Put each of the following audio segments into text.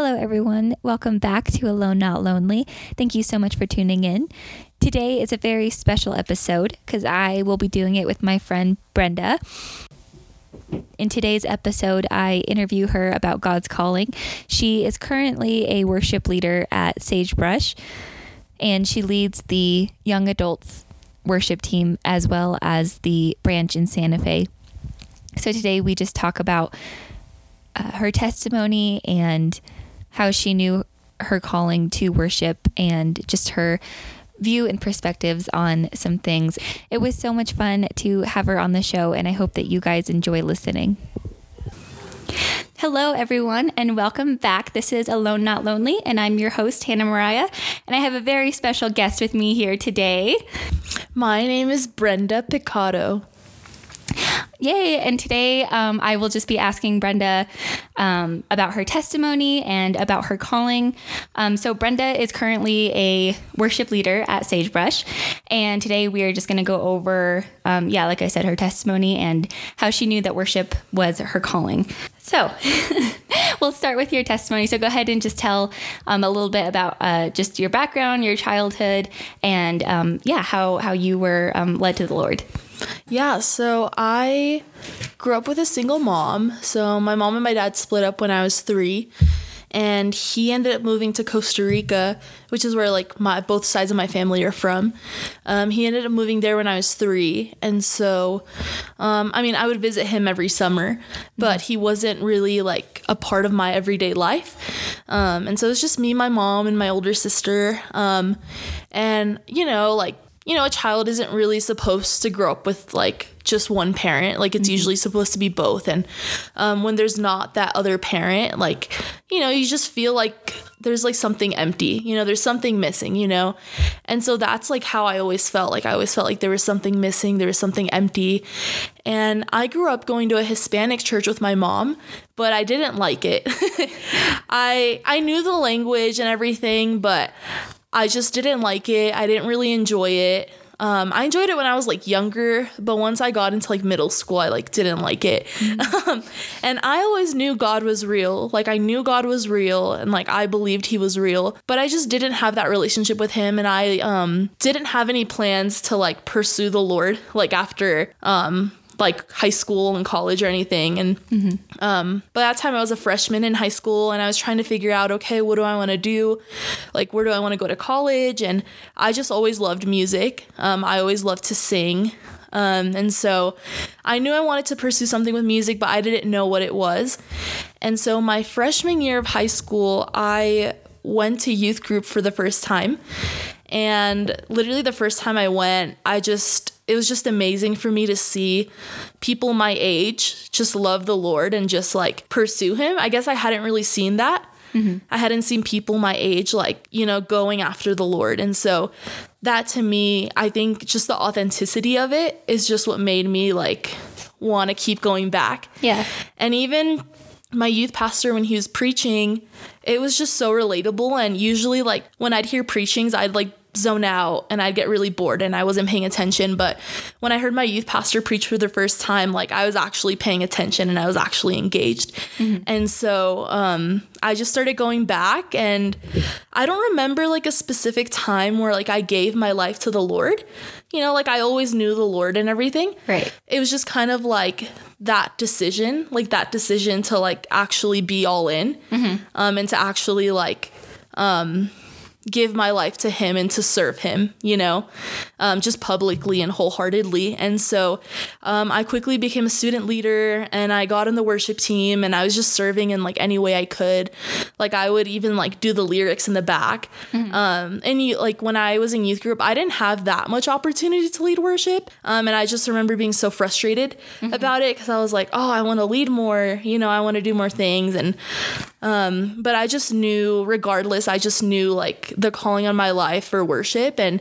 Hello, everyone. Welcome back to Alone Not Lonely. Thank you so much for tuning in. Today is a very special episode because I will be doing it with my friend Brenda. In today's episode, I interview her about God's calling. She is currently a worship leader at Sagebrush, and she leads the young adults worship team as well as the branch in Santa Fe. So today we just talk about uh, her testimony and how she knew her calling to worship and just her view and perspectives on some things. It was so much fun to have her on the show, and I hope that you guys enjoy listening. Hello, everyone, and welcome back. This is Alone Not Lonely, and I'm your host, Hannah Mariah, and I have a very special guest with me here today. My name is Brenda Picado. Yay! And today um, I will just be asking Brenda um, about her testimony and about her calling. Um, so, Brenda is currently a worship leader at Sagebrush. And today we are just going to go over, um, yeah, like I said, her testimony and how she knew that worship was her calling. So, we'll start with your testimony. So, go ahead and just tell um, a little bit about uh, just your background, your childhood, and um, yeah, how, how you were led to the Lord. Yeah, so I grew up with a single mom. So my mom and my dad split up when I was three. And he ended up moving to Costa Rica, which is where like my both sides of my family are from. Um, he ended up moving there when I was three, and so, um, I mean, I would visit him every summer, but he wasn't really like a part of my everyday life. Um, and so it's just me, my mom, and my older sister. Um, and you know, like you know, a child isn't really supposed to grow up with like just one parent. Like it's mm-hmm. usually supposed to be both. And um, when there's not that other parent, like, you know, you just feel like there's like something empty, you know, there's something missing, you know? And so that's like how I always felt. Like I always felt like there was something missing, there was something empty. And I grew up going to a Hispanic church with my mom, but I didn't like it. I I knew the language and everything, but I just didn't like it. I didn't really enjoy it. Um, I enjoyed it when I was like younger, but once I got into like middle school, I like didn't like it. Mm-hmm. Um, and I always knew God was real. Like I knew God was real, and like I believed He was real, but I just didn't have that relationship with Him, and I um, didn't have any plans to like pursue the Lord like after um, like high school and college or anything. And mm-hmm. um, by that time, I was a freshman in high school, and I was trying to figure out, okay, what do I want to do? Like, where do I want to go to college? And I just always loved music. Um, I always loved to sing. Um, and so I knew I wanted to pursue something with music, but I didn't know what it was. And so my freshman year of high school, I went to youth group for the first time. And literally, the first time I went, I just it was just amazing for me to see people my age just love the Lord and just like pursue Him. I guess I hadn't really seen that. Mm-hmm. I hadn't seen people my age like, you know, going after the Lord. And so that to me, I think just the authenticity of it is just what made me like want to keep going back. Yeah. And even my youth pastor when he was preaching, it was just so relatable and usually like when I'd hear preachings, I'd like zone out and I'd get really bored and I wasn't paying attention. But when I heard my youth pastor preach for the first time, like I was actually paying attention and I was actually engaged. Mm-hmm. And so um, I just started going back and I don't remember like a specific time where like I gave my life to the Lord. You know, like I always knew the Lord and everything. Right. It was just kind of like that decision, like that decision to like actually be all in mm-hmm. um, and to actually like um, give my life to him and to serve him, you know, um, just publicly and wholeheartedly. And so um, I quickly became a student leader and I got in the worship team and I was just serving in like any way I could. Like I would even like do the lyrics in the back. Mm-hmm. Um, and you, like when I was in youth group, I didn't have that much opportunity to lead worship. Um, and I just remember being so frustrated mm-hmm. about it because I was like, oh, I want to lead more, you know, I want to do more things. And, um, but I just knew, regardless, I just knew like the calling on my life for worship. And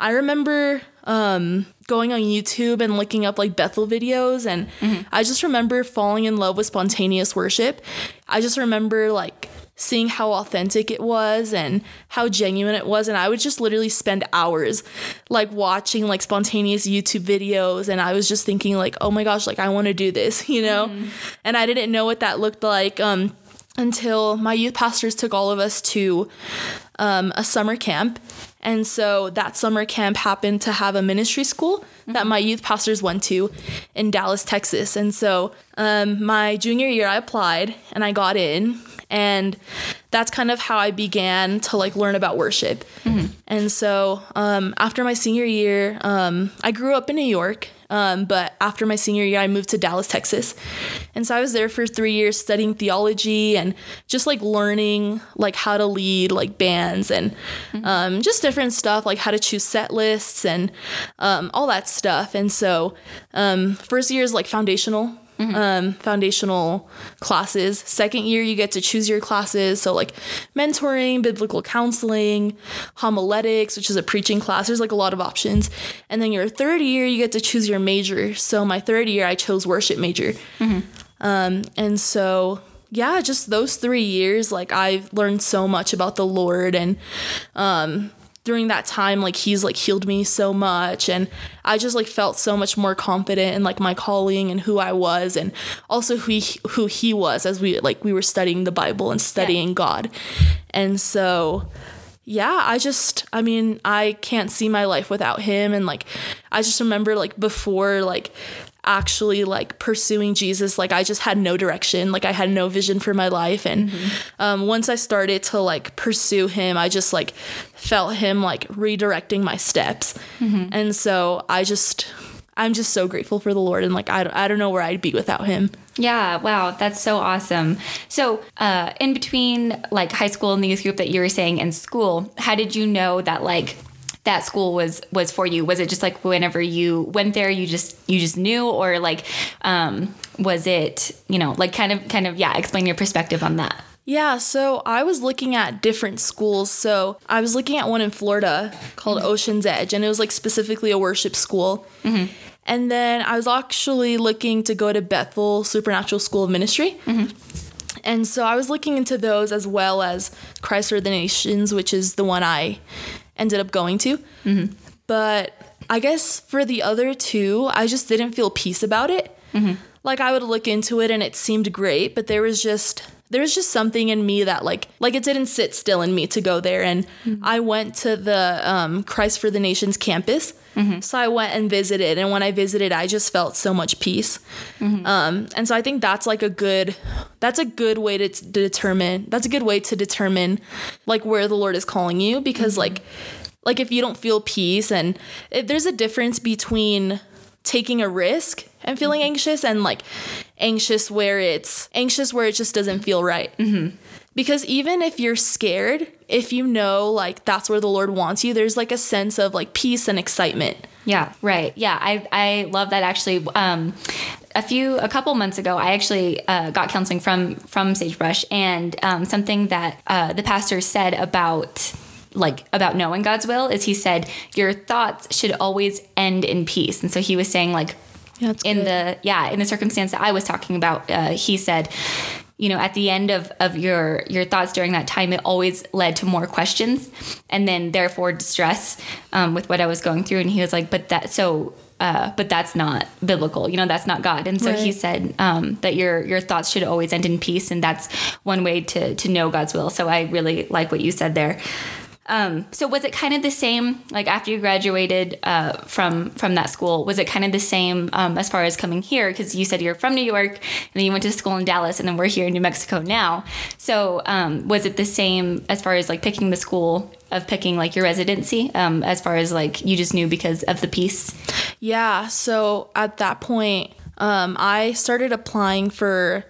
I remember um, going on YouTube and looking up like Bethel videos. And mm-hmm. I just remember falling in love with spontaneous worship. I just remember like seeing how authentic it was and how genuine it was and I would just literally spend hours like watching like spontaneous YouTube videos and I was just thinking like oh my gosh like I want to do this you know mm-hmm. and I didn't know what that looked like um until my youth pastors took all of us to um, a summer camp. And so that summer camp happened to have a ministry school mm-hmm. that my youth pastors went to in Dallas, Texas. And so um, my junior year, I applied and I got in. And that's kind of how I began to like learn about worship. Mm-hmm. And so um, after my senior year, um, I grew up in New York um, but after my senior year, I moved to Dallas, Texas. And so I was there for three years studying theology and just like learning like how to lead like bands and mm-hmm. um, just different stuff like how to choose set lists and um, all that stuff. And so um, first year is like foundational Mm-hmm. Um, foundational classes. Second year, you get to choose your classes. So, like mentoring, biblical counseling, homiletics, which is a preaching class. There's like a lot of options. And then your third year, you get to choose your major. So, my third year, I chose worship major. Mm-hmm. Um, and so, yeah, just those three years, like I've learned so much about the Lord and, um, during that time like he's like healed me so much and i just like felt so much more confident in like my calling and who i was and also who he, who he was as we like we were studying the bible and studying yeah. god and so yeah i just i mean i can't see my life without him and like i just remember like before like actually like pursuing Jesus, like I just had no direction, like I had no vision for my life. And mm-hmm. um, once I started to like pursue Him, I just like felt Him like redirecting my steps. Mm-hmm. And so I just, I'm just so grateful for the Lord. And like, I, I don't know where I'd be without Him. Yeah, wow, that's so awesome. So, uh, in between like high school and the youth group that you were saying and school, how did you know that like that school was was for you? Was it just like whenever you went there, you just you just knew, or like um, was it you know like kind of kind of yeah? Explain your perspective on that. Yeah, so I was looking at different schools. So I was looking at one in Florida called mm-hmm. Ocean's Edge, and it was like specifically a worship school. Mm-hmm. And then I was actually looking to go to Bethel Supernatural School of Ministry. Mm-hmm. And so I was looking into those as well as Christ for the Nations, which is the one I ended up going to. Mm-hmm. But I guess for the other two, I just didn't feel peace about it. Mm-hmm. Like I would look into it and it seemed great, but there was just there was just something in me that like like it didn't sit still in me to go there and mm-hmm. i went to the um, christ for the nations campus mm-hmm. so i went and visited and when i visited i just felt so much peace mm-hmm. um, and so i think that's like a good that's a good way to, t- determine that's a good way to determine like where the lord is calling you because mm-hmm. like like if you don't feel peace and if there's a difference between taking a risk and feeling mm-hmm. anxious and like anxious where it's anxious where it just doesn't feel right. Mm-hmm. Because even if you're scared, if you know like that's where the Lord wants you, there's like a sense of like peace and excitement. Yeah, right. Yeah, I I love that actually. Um, a few a couple months ago i actually uh, got counseling from from sagebrush and um, something that uh, the pastor said about like about knowing god's will is he said your thoughts should always end in peace and so he was saying like yeah, in good. the yeah in the circumstance that I was talking about, uh, he said, you know, at the end of of your your thoughts during that time, it always led to more questions, and then therefore distress um, with what I was going through. And he was like, but that so. Uh, but that's not biblical, you know. That's not God, and so right. he said um, that your your thoughts should always end in peace, and that's one way to to know God's will. So I really like what you said there. Um, so was it kind of the same like after you graduated uh, from from that school? Was it kind of the same um, as far as coming here? Because you said you're from New York and then you went to school in Dallas and then we're here in New Mexico now. So um, was it the same as far as like picking the school of picking like your residency? Um, as far as like you just knew because of the peace? Yeah. So at that point, um, I started applying for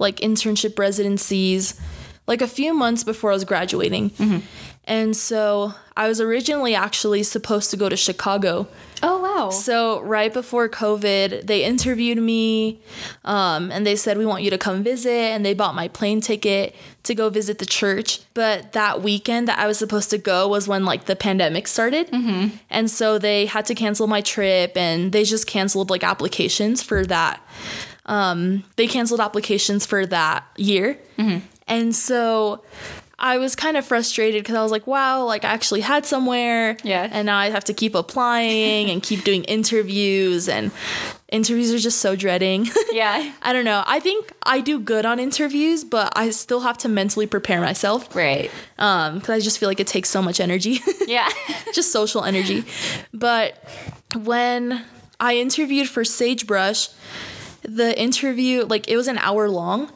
like internship residencies like a few months before I was graduating. Mm-hmm and so I was originally actually supposed to go to Chicago. Oh, wow. So, right before COVID, they interviewed me um, and they said, We want you to come visit. And they bought my plane ticket to go visit the church. But that weekend that I was supposed to go was when like the pandemic started. Mm-hmm. And so they had to cancel my trip and they just canceled like applications for that. Um, they canceled applications for that year. Mm-hmm. And so I was kind of frustrated because I was like, wow, like I actually had somewhere. Yeah. And now I have to keep applying and keep doing interviews. And interviews are just so dreading. Yeah. I don't know. I think I do good on interviews, but I still have to mentally prepare myself. Right. Um, because I just feel like it takes so much energy, Yeah. just social energy. But when I interviewed for Sagebrush, the interview like it was an hour long,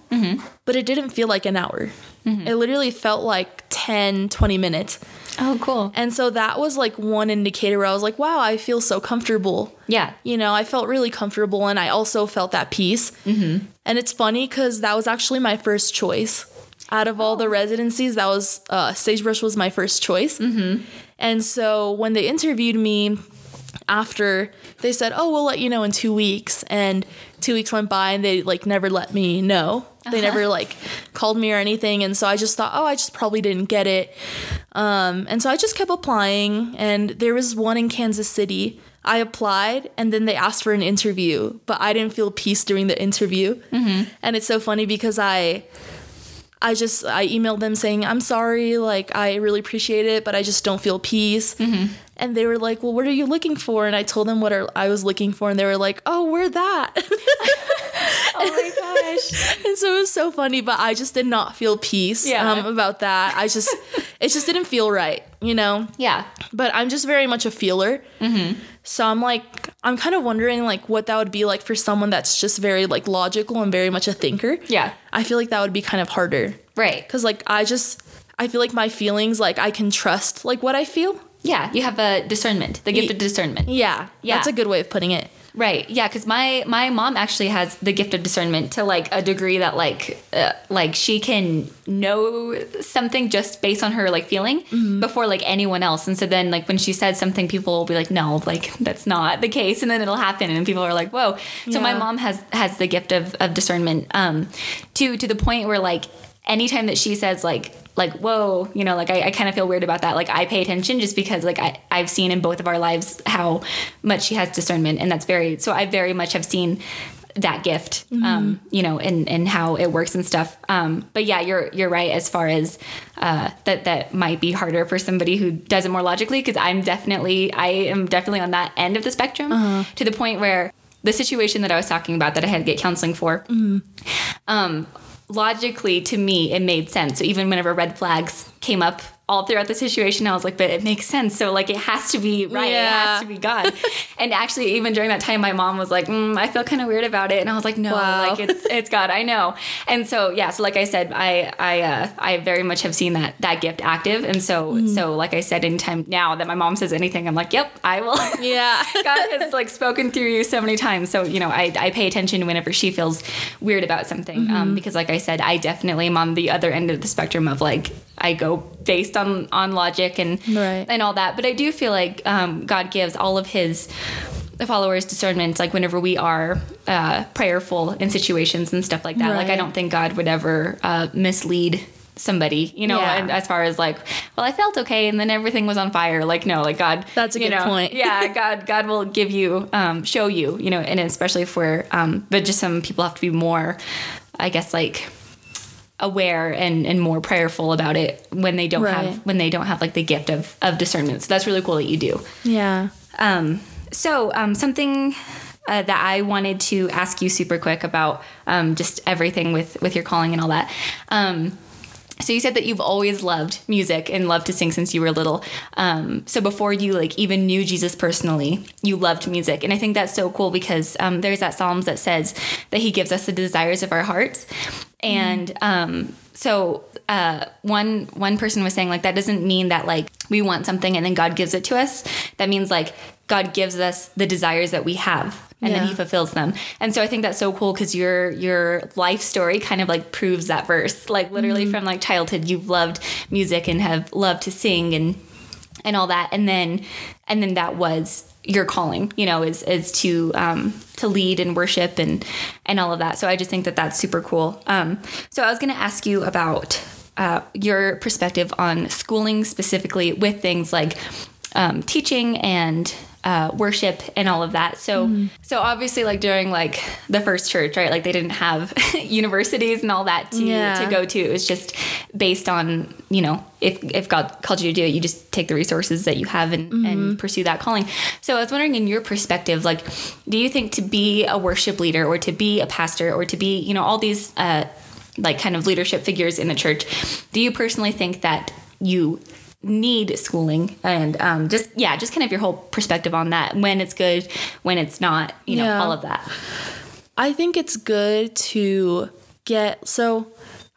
but it didn't feel like an hour. It literally felt like 10, 20 minutes. oh, cool. And so that was like one indicator where I was like, wow, I feel so comfortable. Yeah. You know, I felt really comfortable and I also felt that peace. Mm-hmm. And it's funny because that was actually my first choice. Out of all the residencies, that was uh, Sagebrush was my first choice. Mm-hmm. And so when they interviewed me after, they said, "Oh, we'll let you know in two weeks." And two weeks went by, and they like never let me know. They never uh-huh. like called me or anything. And so I just thought, "Oh, I just probably didn't get it." Um, and so I just kept applying, and there was one in Kansas City. I applied, and then they asked for an interview, but I didn't feel peace during the interview. Mm-hmm. And it's so funny because I, I just I emailed them saying I'm sorry, like I really appreciate it, but I just don't feel peace. Mm-hmm. And they were like, "Well, what are you looking for?" And I told them what are, I was looking for, and they were like, "Oh, we're that." Oh my gosh. and so it was so funny, but I just did not feel peace Yeah. um, about that. I just, it just didn't feel right, you know. Yeah. But I'm just very much a feeler. Mm-hmm. So I'm like, I'm kind of wondering like what that would be like for someone that's just very like logical and very much a thinker. Yeah. I feel like that would be kind of harder Right. because like I just, I feel like my feelings like I can trust like what I feel. Yeah. You have a discernment, the gift of discernment. Yeah, Yeah. that's a good way of putting it. Right. Yeah. Because my my mom actually has the gift of discernment to like a degree that like uh, like she can know something just based on her like feeling before like anyone else. And so then like when she says something, people will be like, no, like that's not the case, and then it'll happen, and people are like, whoa. So my mom has has the gift of of discernment um to to the point where like anytime that she says like like whoa you know like i, I kind of feel weird about that. Like i pay attention just because like I, i've seen in both of our lives how much she has discernment and that's very so i very much have seen that gift um you know and and how it works and stuff. Um but yeah you're you're right as far as uh that that might be harder for somebody who does it more logically because i'm definitely i am definitely on that end of the spectrum to the point where the situation that i was talking about that i had to get counseling for um, logically to me it made sense. So even whenever red flags came up all throughout the situation i was like but it makes sense so like it has to be right Yeah. it has to be god and actually even during that time my mom was like mm, i feel kind of weird about it and i was like no Wow. like it's it's god i know and so yeah so like i said i i uh, i very much have seen that that gift active and so Mm-hmm. so like i said anytime now that my mom says anything i'm like yep i will Yeah. God has like spoken through you so many times. So, you know, I, I pay attention whenever she feels weird about something. Um, because like I said, I definitely am on the other end of the spectrum of like, I go based on, on logic and, Right. and all that. But I do feel like, um, God gives all of his followers discernment, like whenever we are, uh, prayerful in situations and stuff like that. Like, I don't think God would ever, uh, mislead somebody, you know, Yeah. and as far as like, well, I felt okay, and then everything was on fire. Like, no, like God. That's a good know, point. yeah, God, God will give you, um, show you, you know, and especially if we're, um, but just some people have to be more, I guess, like aware and and more prayerful about it when they don't Right. have when they don't have like the gift of of discernment. So that's really cool that you do. Yeah. Um, so um, something uh, that I wanted to ask you super quick about um, just everything with with your calling and all that. Um, so you said that you've always loved music and loved to sing since you were little. Um, so before you like even knew Jesus personally, you loved music, and I think that's so cool because um, there's that Psalms that says that He gives us the desires of our hearts, and um, so uh, one one person was saying like that doesn't mean that like we want something and then God gives it to us. That means like God gives us the desires that we have and then he fulfills them. And so I think that's so cool because your your life story kind of like proves that verse. Like literally from like childhood, you've loved music and have loved to sing and and all that, and then and then that was your calling. You know, is is to um, to lead and worship and and all of that. So I just think that that's super cool. Um, so I was going to ask you about uh, your perspective on schooling specifically with things like um, teaching and uh, worship and all of that. So Mm-hmm. so obviously like during like the first church, right? Like they didn't have universities and all that to Yeah. to go to. It was just based on you know if if God called you to do it, you just take the resources that you have and, Mm-hmm. and pursue that calling. So I was wondering, in your perspective, like, do you think to be a worship leader or to be a pastor or to be you know all these uh, like kind of leadership figures in the church, do you personally think that you need schooling and um, just yeah just kind of your whole perspective on that when it's good when it's not you know Yeah. all of that I think it's good to get so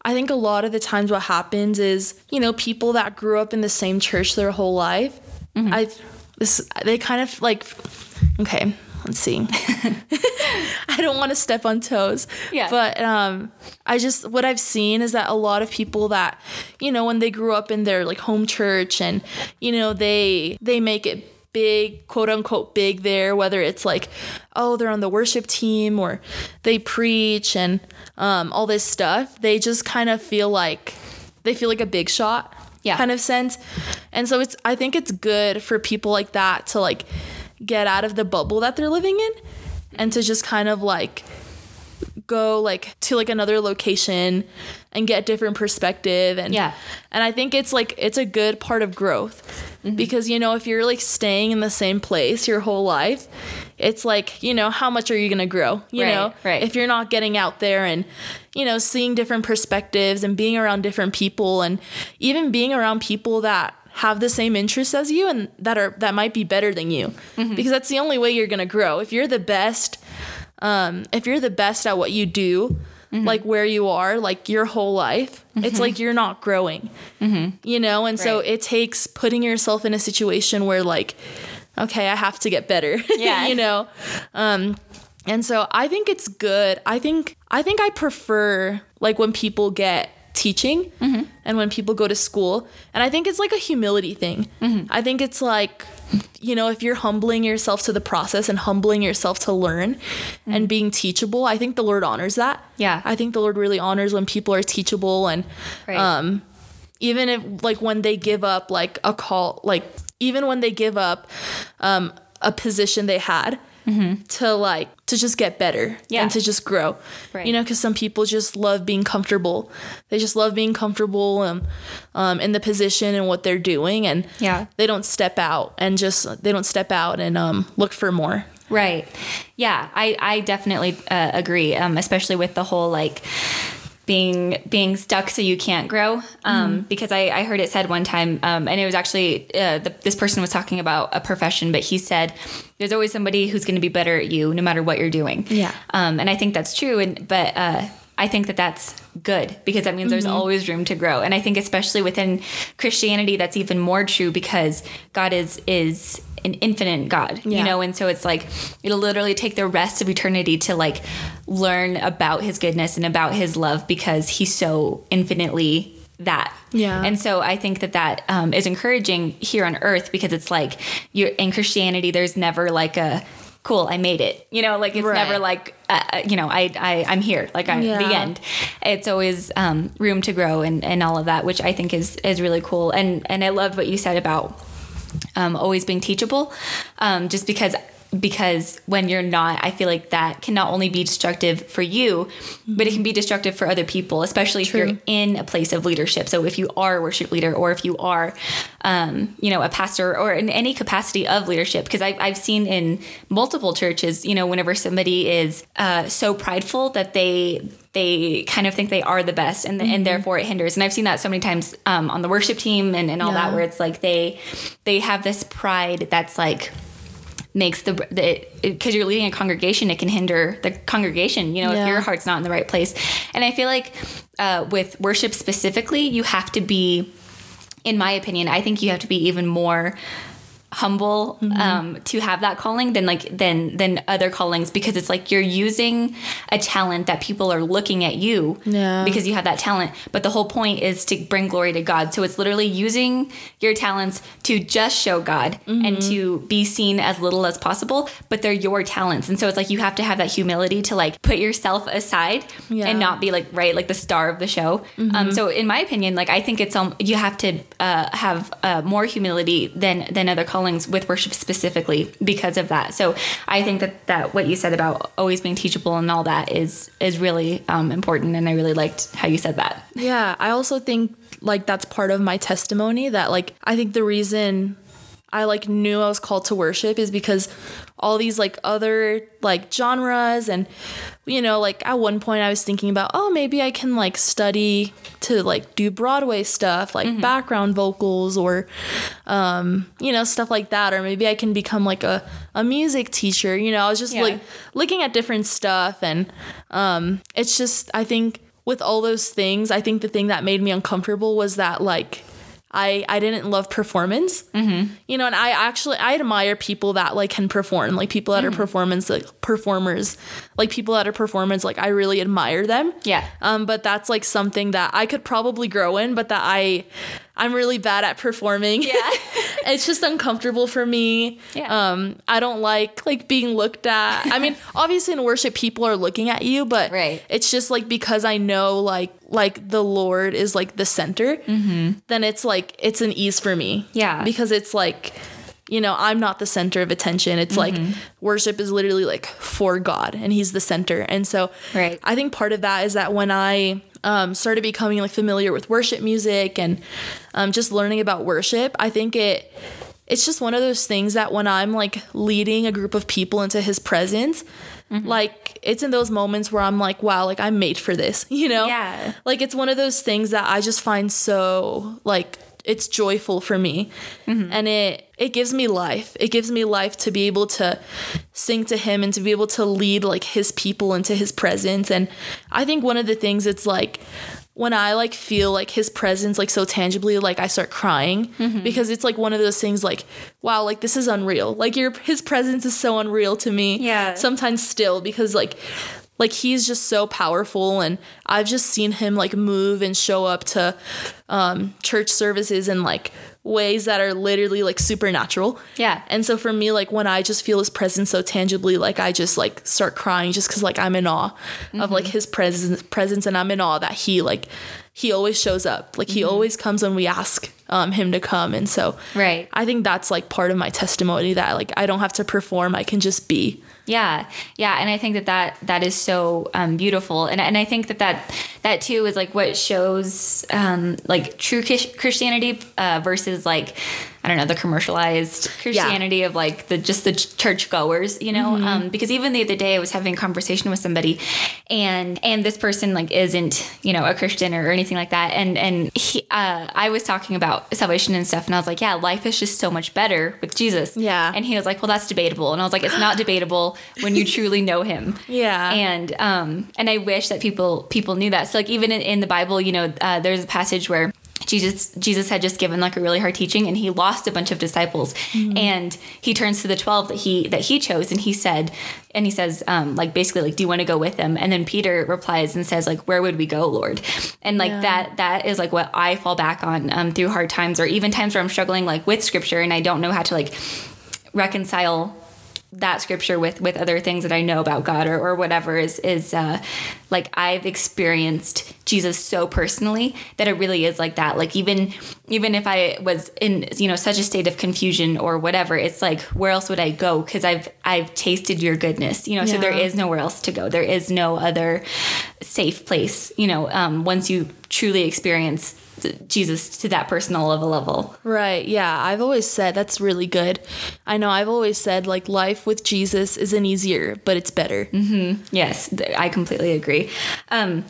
I think a lot of the times what happens is, you know, people that grew up in the same church their whole life, Mm-hmm. I this they kind of like okay, I don't want to step on toes. Yeah. But um I just what I've seen is that a lot of people that, you know, when they grew up in their like home church and, you know, they they make it big, quote unquote big there, whether it's like, oh, they're on the worship team or they preach and um, all this stuff, they just kind of feel like they feel like a big shot Yeah. kind of sense. And so it's I think it's good for people like that to like get out of the bubble that they're living in and to just kind of like go like to like another location and get different perspective and Yeah. and I think it's like it's a good part of growth Mm-hmm. because you know if you're like staying in the same place your whole life it's like you know how much are you going to grow you Right, know right. if you're not getting out there and you know seeing different perspectives and being around different people and even being around people that have the same interests as you and that are that might be better than you. Mm-hmm. because that's the only way you're going to grow. If you're the best um, if you're the best at what you do Mm-hmm. like where you are like your whole life it's like you're not growing. You know and so it takes putting yourself in a situation where like okay i have to get better Yeah. you know? Um and so i think it's good. I think i think i prefer like when people get teaching and when people go to school. And i think it's like a humility thing. I think it's like you know if you're humbling yourself to the process and humbling yourself to learn and being teachable i think the lord honors that. Yeah. i think the lord really honors when people are teachable and Right. um even if like when they give up like a call like even when they give up um a position they had to like to just get better Mm-hmm. Yeah. and to just grow Right. you know because some people just love being comfortable they just love being comfortable and um in the position and what they're doing and Yeah. they don't step out and just they don't step out and um look for more Right. Yeah, I, I definitely uh, agree, um, especially with the whole like being being stuck so you can't grow. Um, Because I, I heard it said one time, um, and it was actually uh, the, this person was talking about a profession, but he said there's always somebody who's going to be better at you no matter what you're doing. Yeah. Um, and I think that's true. And but uh, I think that that's good because that means there's Mm-hmm. always room to grow. And I think especially within Christianity, that's even more true because God is is an infinite God, you know, and so it's like it'll literally take the rest of eternity to like learn about His goodness and about His love because He's so infinitely that. Yeah. And so I think that that um, is encouraging here on earth because it's like you're in Christianity, there's never like a cool, I made it, you know, like it's Right. never like, uh, uh, you know, I, I, I'm here, like I, the Yeah. end. It's always um, room to grow and, and all of that, which I think is, is really cool. And, and I love what you said about um, always being teachable, um, just because because when you're not, I feel like that can not only be destructive for you, but it can be destructive for other people, especially if you're in a place of leadership. So if you are a worship leader, or if you are, um, you know, a pastor, or in any capacity of leadership, because I've, I've seen in multiple churches, you know, whenever somebody is uh, so prideful that they they kind of think they are the best and, Mm-hmm. and therefore it hinders. And i've seen that so many times um, on the worship team and, and all that where it's like they they have this pride that's like makes the because you're leading a congregation it can hinder the congregation you know if your heart's not in the right place. And i feel like uh, with worship specifically you have to be in my opinion i think you have to be even more humble Mm-hmm. um, to have that calling than like than than other callings because it's like you're using a talent that people are looking at you Yeah. because you have that talent but the whole point is to bring glory to god so it's literally using your talents to just show god Mm-hmm. and to be seen as little as possible but they're your talents and so it's like you have to have that humility to like put yourself aside Yeah. and not be like right like the star of the show um, so in my opinion like i think it's um you have to uh, have uh, more humility than than other callings callings with worship specifically because of that. So I think that that what you said about always being teachable and all that is is really um, important, and I really liked how you said that. Yeah, I also think like that's part of my testimony that like I think the reason I like knew I was called to worship is because all these like other like genres and you know like at one point I was thinking about oh maybe I can like study to like do Broadway stuff like mm-hmm. background vocals or um you know stuff like that or maybe I can become like a a music teacher you know I was just yeah. like looking at different stuff and um it's just I think with all those things I think the thing that made me uncomfortable was that like I I didn't love performance. Mm-hmm. You know, and I actually I admire people that like can perform, like people that mm-hmm. are performance like performers, like people that are performance. Like I really admire them. Yeah. Um, but that's like something that I could probably grow in, but that I I'm really bad at performing. Yeah. it's just uncomfortable for me. Yeah. Um, I don't like like being looked at. I mean, obviously in worship people are looking at you, but right. it's just like because I know like like the Lord is like the center, mm-hmm. then it's like it's an ease for me. Yeah. Because it's like you know, I'm not the center of attention. It's mm-hmm. like worship is literally like for God and he's the center. And so right. I think part of that is that when I um, started becoming like familiar with worship music and um, just learning about worship, I think it it's just one of those things that when I'm like leading a group of people into his presence, mm-hmm. like it's in those moments where I'm like, wow, like I'm made for this, you know? Yeah. Like it's one of those things that I just find so like it's joyful for me. Mm-hmm. and it it gives me life. It gives me life to be able to sing to him and to be able to lead like his people into his presence. And i think one of the things it's like when i like feel like his presence like so tangibly like i start crying mm-hmm. because it's like one of those things like wow like this is unreal. Like your his presence is so unreal to me yeah. sometimes still because like like he's just so powerful and i've just seen him like move and show up to um, church services in like ways that are literally like supernatural. Yeah. And so for me like when i just feel his presence so tangibly like i just like start crying just because like i'm in awe mm-hmm. of like his presence presence and i'm in awe that he like he always shows up. Like he mm-hmm. always comes when we ask um, him to come. And so right. I think that's like part of my testimony that like i don't have to perform. I can just be yeah, yeah, and I think that that that is so um, beautiful, and and I think that that that too is like what shows um, like true Christianity uh, versus like I don't know the commercialized Christianity yeah. of like the just the church goers, you know. Mm-hmm. Um, because even the other day I was having a conversation with somebody, and and this person like isn't you know a Christian or, anything like that, and and he, uh, I was talking about salvation and stuff, and I was like, yeah, life is just so much better with Jesus. Yeah. And he was like, well, that's debatable, and I was like, it's not debatable when you truly know Him. Yeah. And um and I wish that people people knew that. So like even in, in the Bible, you know, uh, there's a passage where Jesus Jesus had just given like a really hard teaching and he lost a bunch of disciples mm-hmm. and he turns to the 12 that he that he chose and he said and he says um, like basically like do you want to go with them and then Peter replies and says like where would we go Lord and like yeah. that that is like what I fall back on um, through hard times or even times where I'm struggling like with scripture and I don't know how to like reconcile that scripture with with other things that I know about God or, or whatever is is uh, like I've experienced Jesus so personally that it really is like that. Like even even if I was in you know such a state of confusion or whatever, it's like where else would I go? Because I've I've tasted your goodness, you know. Yeah. So there is nowhere else to go. There is no other safe place, you know. Um, once you truly experience Jesus to that personal of a level. Right. Yeah. I've always said that's really good. I know I've always said like life with Jesus isn't easier, but it's better. Mm-hmm. Yes, I completely agree. Um,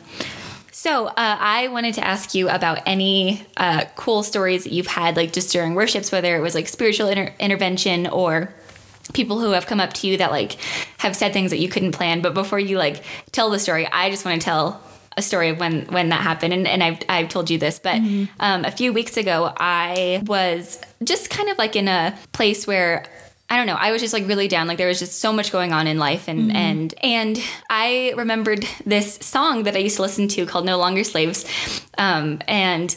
so uh, I wanted to ask you about any uh, cool stories that you've had, like just during worships, whether it was like spiritual inter- intervention or people who have come up to you that like have said things that you couldn't plan. But before you like tell the story, I just want to tell a story of when when that happened, and, and I've I've told you this, but mm-hmm. um, a few weeks ago, I was just kind of like in a place where I don't know. I was just like really down. Like there was just so much going on in life, and mm-hmm. and and I remembered this song that I used to listen to called "No Longer Slaves," um, and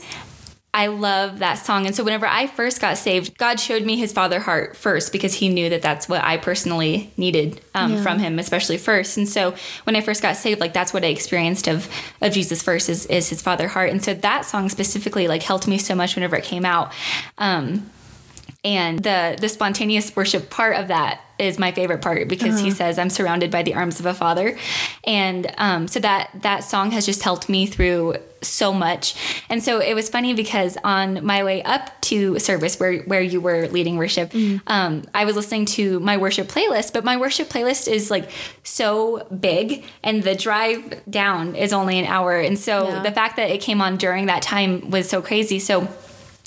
I love that song. And so whenever I first got saved, God showed me his father heart first because he knew that that's what I personally needed um, yeah. from him, especially first. And so when I first got saved, like that's what I experienced of, of Jesus first is, is his father heart. And so that song specifically like helped me so much whenever it came out. Um, and the the spontaneous worship part of that is my favorite part because he says I'm surrounded by the arms of a father, and um, so that that song has just helped me through so much. And so it was funny because on my way up to service where where you were leading worship, um, I was listening to my worship playlist, but my worship playlist is like so big, and the drive down is only an hour, and so Yeah. the fact that it came on during that time was so crazy. So.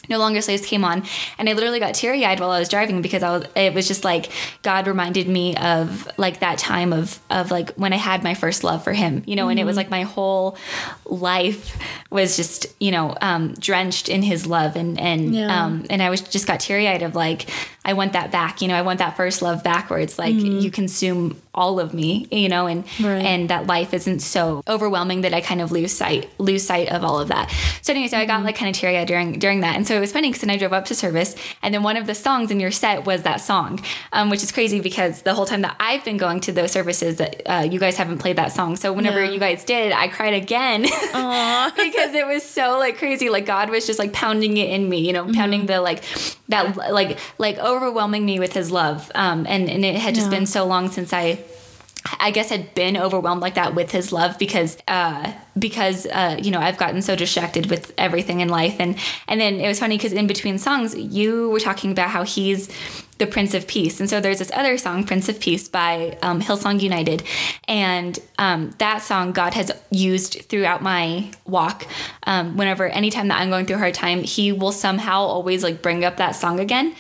No Longer Slaves came on, and I literally got teary eyed while I was driving because I was. It was just like God reminded me of like that time of of like when I had my first love for Him, you know, and it was like my whole life was just you know um, drenched in His love, and and Yeah. um, and I was just got teary eyed of like I want that back, you know, I want that first love back where it's like you consume all of me, you know, and Right. and that life isn't so overwhelming that I kind of lose sight lose sight of all of that. So anyway, so I got like kind of teary eyed during during that, and so it was funny because then I drove up to service, and then one of the songs in your set was that song, um, which is crazy because the whole time that I've been going to those services, that uh, you guys haven't played that song. So whenever Yeah. you guys did, I cried again because it was so like crazy. Like God was just like pounding it in me, you know, pounding the like that like like overwhelming me with His love, um, and and it had just Yeah. been so long since I. I guess had been overwhelmed like that with his love because uh, because uh, you know I've gotten so distracted with everything in life. And and then it was funny because in between songs you were talking about how he's the Prince of Peace. And so there's this other song Prince of Peace by um, Hillsong United. And um, that song God has used throughout my walk. Um, whenever anytime that I'm going through a hard time he will somehow always like bring up that song again.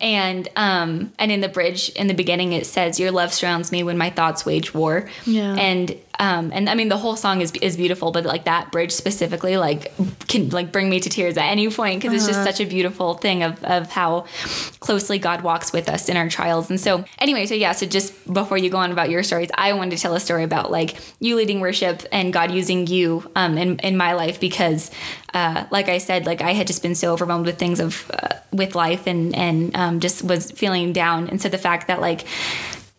And um and in the bridge in the beginning it says your love surrounds me when my thoughts wage war. Yeah. and um and i mean the whole song is is beautiful but like that bridge specifically like can like bring me to tears at any point because it's just such a beautiful thing of of how closely god walks with us in our trials and so anyway so yeah so just before you go on about your stories i wanted to tell a story about like you leading worship and god using you um in, in my life because uh, like I said, like I had just been so overwhelmed with things of uh, with life and and um, just was feeling down. And so the fact that like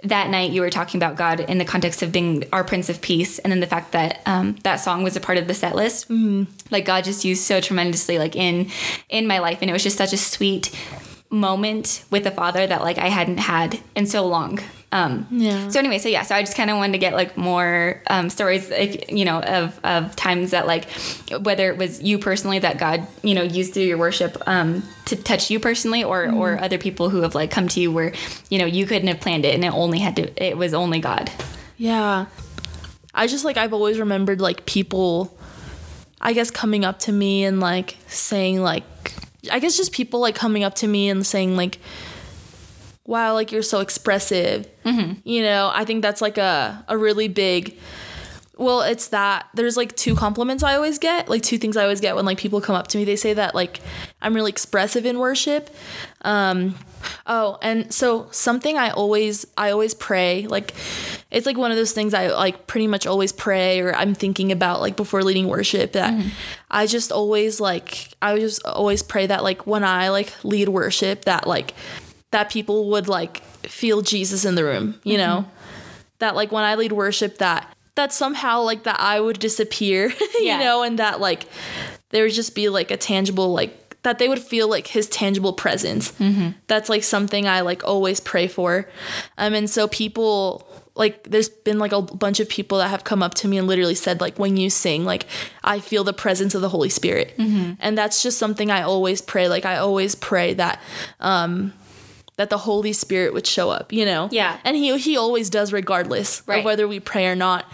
that night you were talking about God in the context of being our Prince of Peace, and then the fact that um, that song was a part of the set list, like God just used so tremendously like in in my life, and it was just such a sweet moment with the father that like I hadn't had in so long. Um, Yeah. So anyway, so yeah, so I just kind of wanted to get like more um, stories, if, you know, of of times that like whether it was you personally that God, you know, used through your worship um, to touch you personally, or or other people who have like come to you where you know you couldn't have planned it and it only had to, it was only God. Yeah. I just like I've always remembered like people I guess coming up to me and like saying like I guess just people like coming up to me and saying like wow like you're so expressive. You know, I think that's like a a really big well, it's that there's like two compliments I always get, like two things I always get when like people come up to me. They say that like I'm really expressive in worship. Um oh, and so something I always I always pray, like it's like one of those things I like pretty much always pray or I'm thinking about like before leading worship that I just always like I just always pray that like when I like lead worship that like that people would like feel Jesus in the room, you know? That like when I lead worship that that somehow like that I would disappear, Yeah. you know, and that like there would just be like a tangible like that they would feel like his tangible presence. That's like something I like always pray for. Um and so people like there's been like a bunch of people that have come up to me and literally said like when you sing like I feel the presence of the Holy Spirit. And that's just something I always pray like I always pray that um that the Holy Spirit would show up, you know? Yeah. And he he always does regardless Right. of whether we pray or not.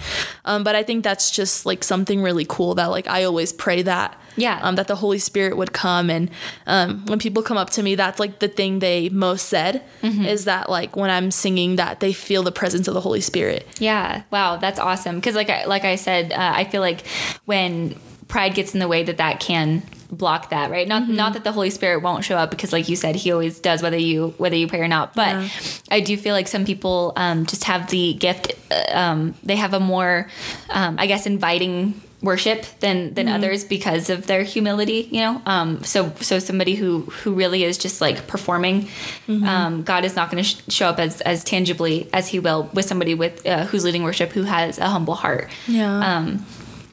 Um, but I think that's just like something really cool that like I always pray that. Yeah. Um, that the Holy Spirit would come and um, when people come up to me, that's like the thing they most said Mm-hmm. is that like when I'm singing that they feel the presence of the Holy Spirit. Yeah. Wow. That's awesome. Because like I, like I said, uh, I feel like when pride gets in the way, that that can block that, right? Not not that the Holy Spirit won't show up, because like you said, He always does, whether you whether you pray or not. But Yeah. I do feel like some people um, just have the gift. uh, Um, they have a more, um, I guess, inviting worship than than others because of their humility you know um so so somebody who who really is just like performing um god is not going to sh- show up as as tangibly as he will with somebody with uh, who's leading worship who has a humble heart Yeah. um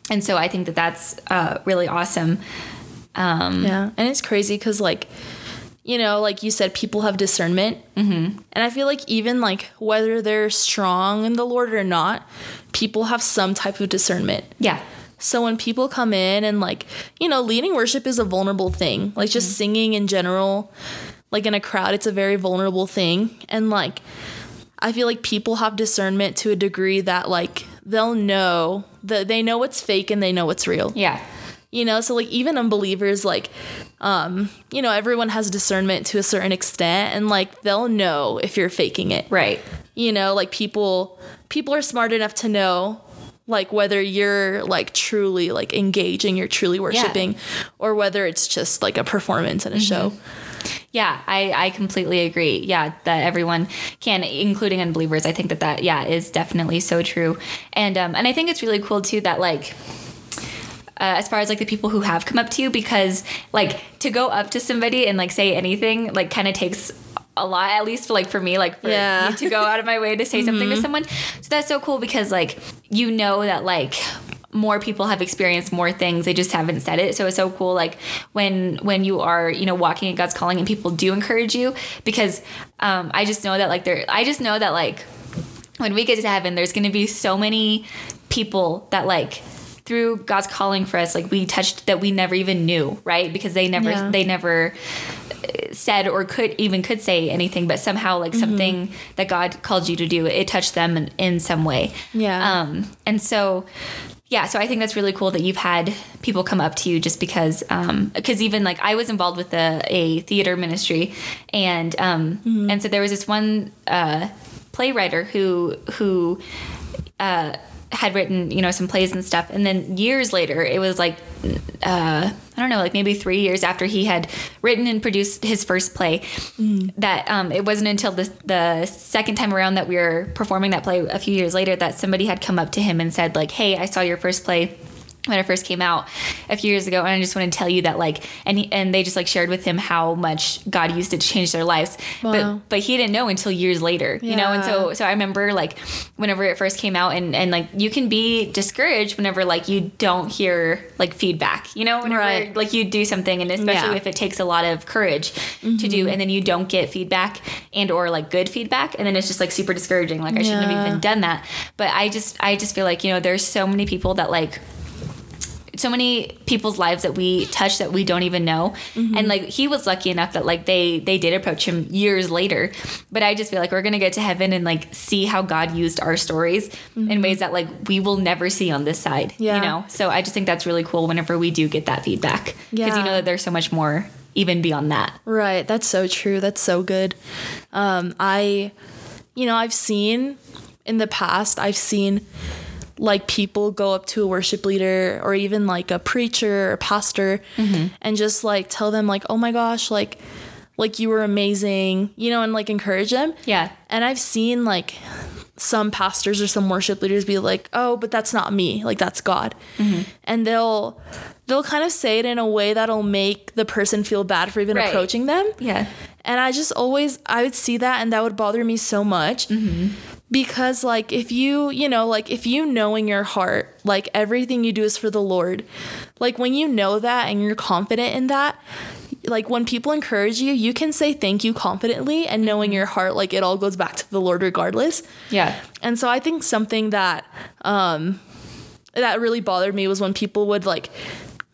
and so i think that that's uh really awesome um Yeah, and it's crazy because like, you know, like you said, people have discernment. Mm-hmm. And I feel like even like whether they're strong in the Lord or not, people have some type of discernment. Yeah. So when people come in and like, you know, leading worship is a vulnerable thing. Like just singing in general, like in a crowd, it's a very vulnerable thing. And like, I feel like people have discernment to a degree that like they'll know that they know what's fake and they know what's real. Yeah. You know, so like even unbelievers, like, um, you know, everyone has discernment to a certain extent and like they'll know if you're faking it. Right. You know, like people people are smart enough to know like whether you're like truly like engaging, you're truly worshiping, or whether it's just like a performance and a show. Yeah, I, I completely agree. Yeah, that everyone can, including unbelievers. I think that that yeah is definitely so true, and um and I think it's really cool too that like. Uh, as far as like the people who have come up to you because like to go up to somebody and like say anything like kind of takes a lot at least for like for me like for Yeah. me to go out of my way to say something to someone. So that's so cool because like you know that like more people have experienced more things they just haven't said it. So it's so cool like when when you are you know walking in god's calling and people do encourage you because um i just know that like there i just know that like when we get to heaven there's going to be so many people that like through god's calling for us like we touched that we never even knew right because they never Yeah. they never said or could even could say anything but somehow like something that god called you to do it touched them in, in some way Yeah. um and so yeah so i think that's really cool that you've had people come up to you just because um because even like i was involved with a, a theater ministry and um and so there was this one uh playwriter who who uh had written you know some plays and stuff. And then years later it was like uh i don't know like maybe three years after he had written and produced his first play that um it wasn't until the the second time around that we were performing that play a few years later that somebody had come up to him and said like hey i saw your first play when it first came out a few years ago and i just want to tell you that like and he, and they just like shared with him how much god used it to change their lives Wow. but but he didn't know until years later you know and so so i remember like whenever it first came out and and like you can be discouraged whenever like you don't hear like feedback you know whenever Right. like you do something and especially Yeah. Mm-hmm. if it takes a lot of courage to do and then you don't get feedback and or like good feedback and then it's just like super discouraging like i shouldn't have even done that but i just i just feel like you know there's so many people that like so many people's lives that we touch that we don't even know and like he was lucky enough that like they they did approach him years later but i just feel like we're gonna get to heaven and like see how god used our stories in ways that like we will never see on this side Yeah. you know so i just think that's really cool whenever we do get that feedback because you know that there's so much more even beyond that Right. That's so true. That's so good. Um, I, you know, I've seen in the past, I've seen like people go up to a worship leader or even like a preacher or pastor mm-hmm. and just like tell them like, oh my gosh, like, like you were amazing, you know, and like encourage them. yeah And I've seen like some pastors or some worship leaders be like, "Oh, but that's not me. Like that's God." Mm-hmm. And they'll they'll kind of say it in a way that'll make the person feel bad for even Right. approaching them. yeah And I just always I would see that and that would bother me so much. Mm-hmm. Because like if you, you know, like if you know in your heart like everything you do is for the Lord, like when you know that and you're confident in that, like when people encourage you, you can say thank you confidently and know in your heart like it all goes back to the Lord regardless. yeah And so I think something that um that really bothered me was when people would like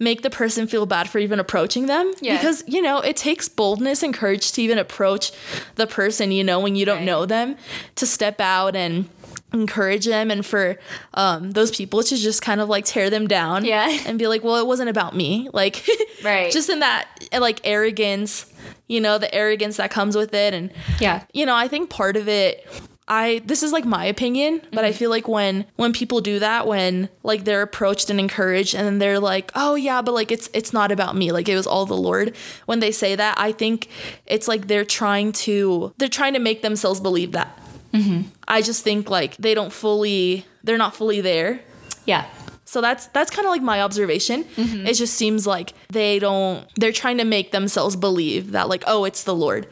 make the person feel bad for even approaching them Yeah. because you know it takes boldness and courage to even approach the person you know when you don't Right. know them to step out and encourage them and for um, those people to just kind of like tear them down Yeah. and be like well it wasn't about me like Right. just in that like arrogance you know the arrogance that comes with it and yeah you know, I think part of it I this is like my opinion, but I mm-hmm. feel like when when people do that when like they're approached and encouraged and then they're like, "Oh yeah, but like it's it's not about me. Like it was all the Lord." When they say that, I think it's like they're trying to they're trying to make themselves believe that. Mm-hmm. I just think like they don't fully they're not fully there. yeah So that's that's kind of like my observation. Mm-hmm. It just seems like they don't. They're trying to make themselves believe that like, oh, it's the Lord.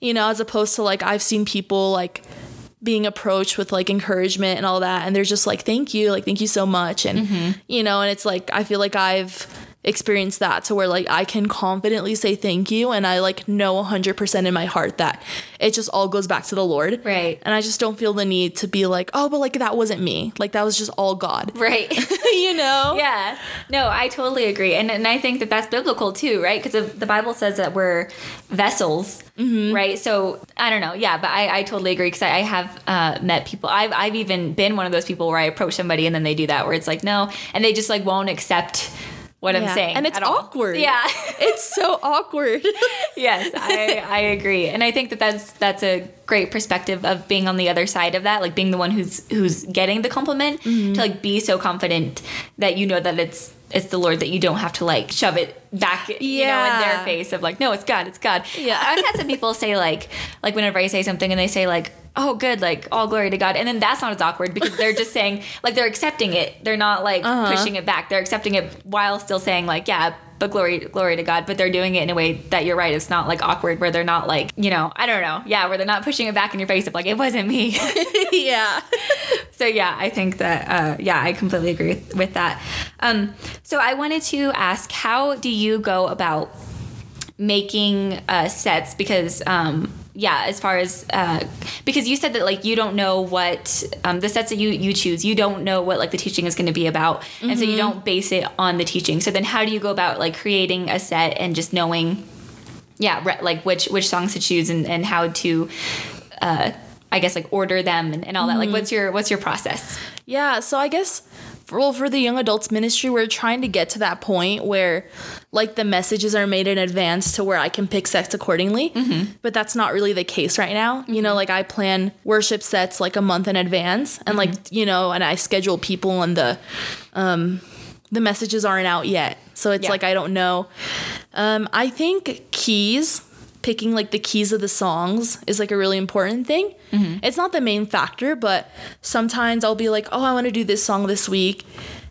You know, as opposed to like I've seen people like being approached with like encouragement and all that, and they're just like, thank you, like thank you so much, and mm-hmm. you know, and it's like I feel like I've experienced that to where like I can confidently say thank you and I like know 100% in my heart that it just all goes back to the Lord. Right. And I just don't feel the need to be like, "Oh, but like that wasn't me." Like that was just all God. Right. you know? yeah. No, I totally agree. And and I think that that's biblical too, right? Because the Bible says that we're vessels, right? So I don't know. Yeah, but I, I totally agree because I, I have uh, met people. I've, I've even been one of those people where I approach somebody and then they do that where it's like, no, and they just like won't accept what I'm saying. And it's awkward. Yeah. It's so awkward. yes, I, I agree, and I think that that's that's a great perspective of being on the other side of that, like being the one who's who's getting the compliment Mm-hmm. to like be so confident that you know that it's it's the Lord that you don't have to like shove it back, you know, in their face of like, no, it's God, it's God. Yeah. I've had some people say like like whenever I say something and they say like. Oh, good! Like all glory to God, and then that's not as awkward because they're just saying like they're accepting it. They're not like Uh-huh. pushing it back. They're accepting it while still saying like, yeah, but glory glory to God. But they're doing it in a way that you're right. It's not like awkward where they're not like you know I don't know yeah where they're not pushing it back in your face of like it wasn't me. yeah. so yeah, I think that uh, yeah I completely agree with, with that. Um, so I wanted to ask how do you go about making uh, sets because um, yeah as far as uh, because you said that like you don't know what um, the sets that you you choose you don't know what like the teaching is going to be about. And so you don't base it on the teaching. So then how do you go about like creating a set and just knowing yeah re- like which which songs to choose and, and how to uh, I guess like order them and, and all that? Like what's your what's your process? Yeah, so I guess well for the young adults ministry we're trying to get to that point where like the messages are made in advance to where I can pick sets accordingly. But that's not really the case right now. You know, like I plan worship sets like a month in advance and like, you know, and I schedule people and the um the messages aren't out yet. So it's Yeah. like I don't know. Um I think keys picking like the keys of the songs is like a really important thing. Mm-hmm. It's not the main factor, but sometimes I'll be like, "Oh, I want to do this song this week."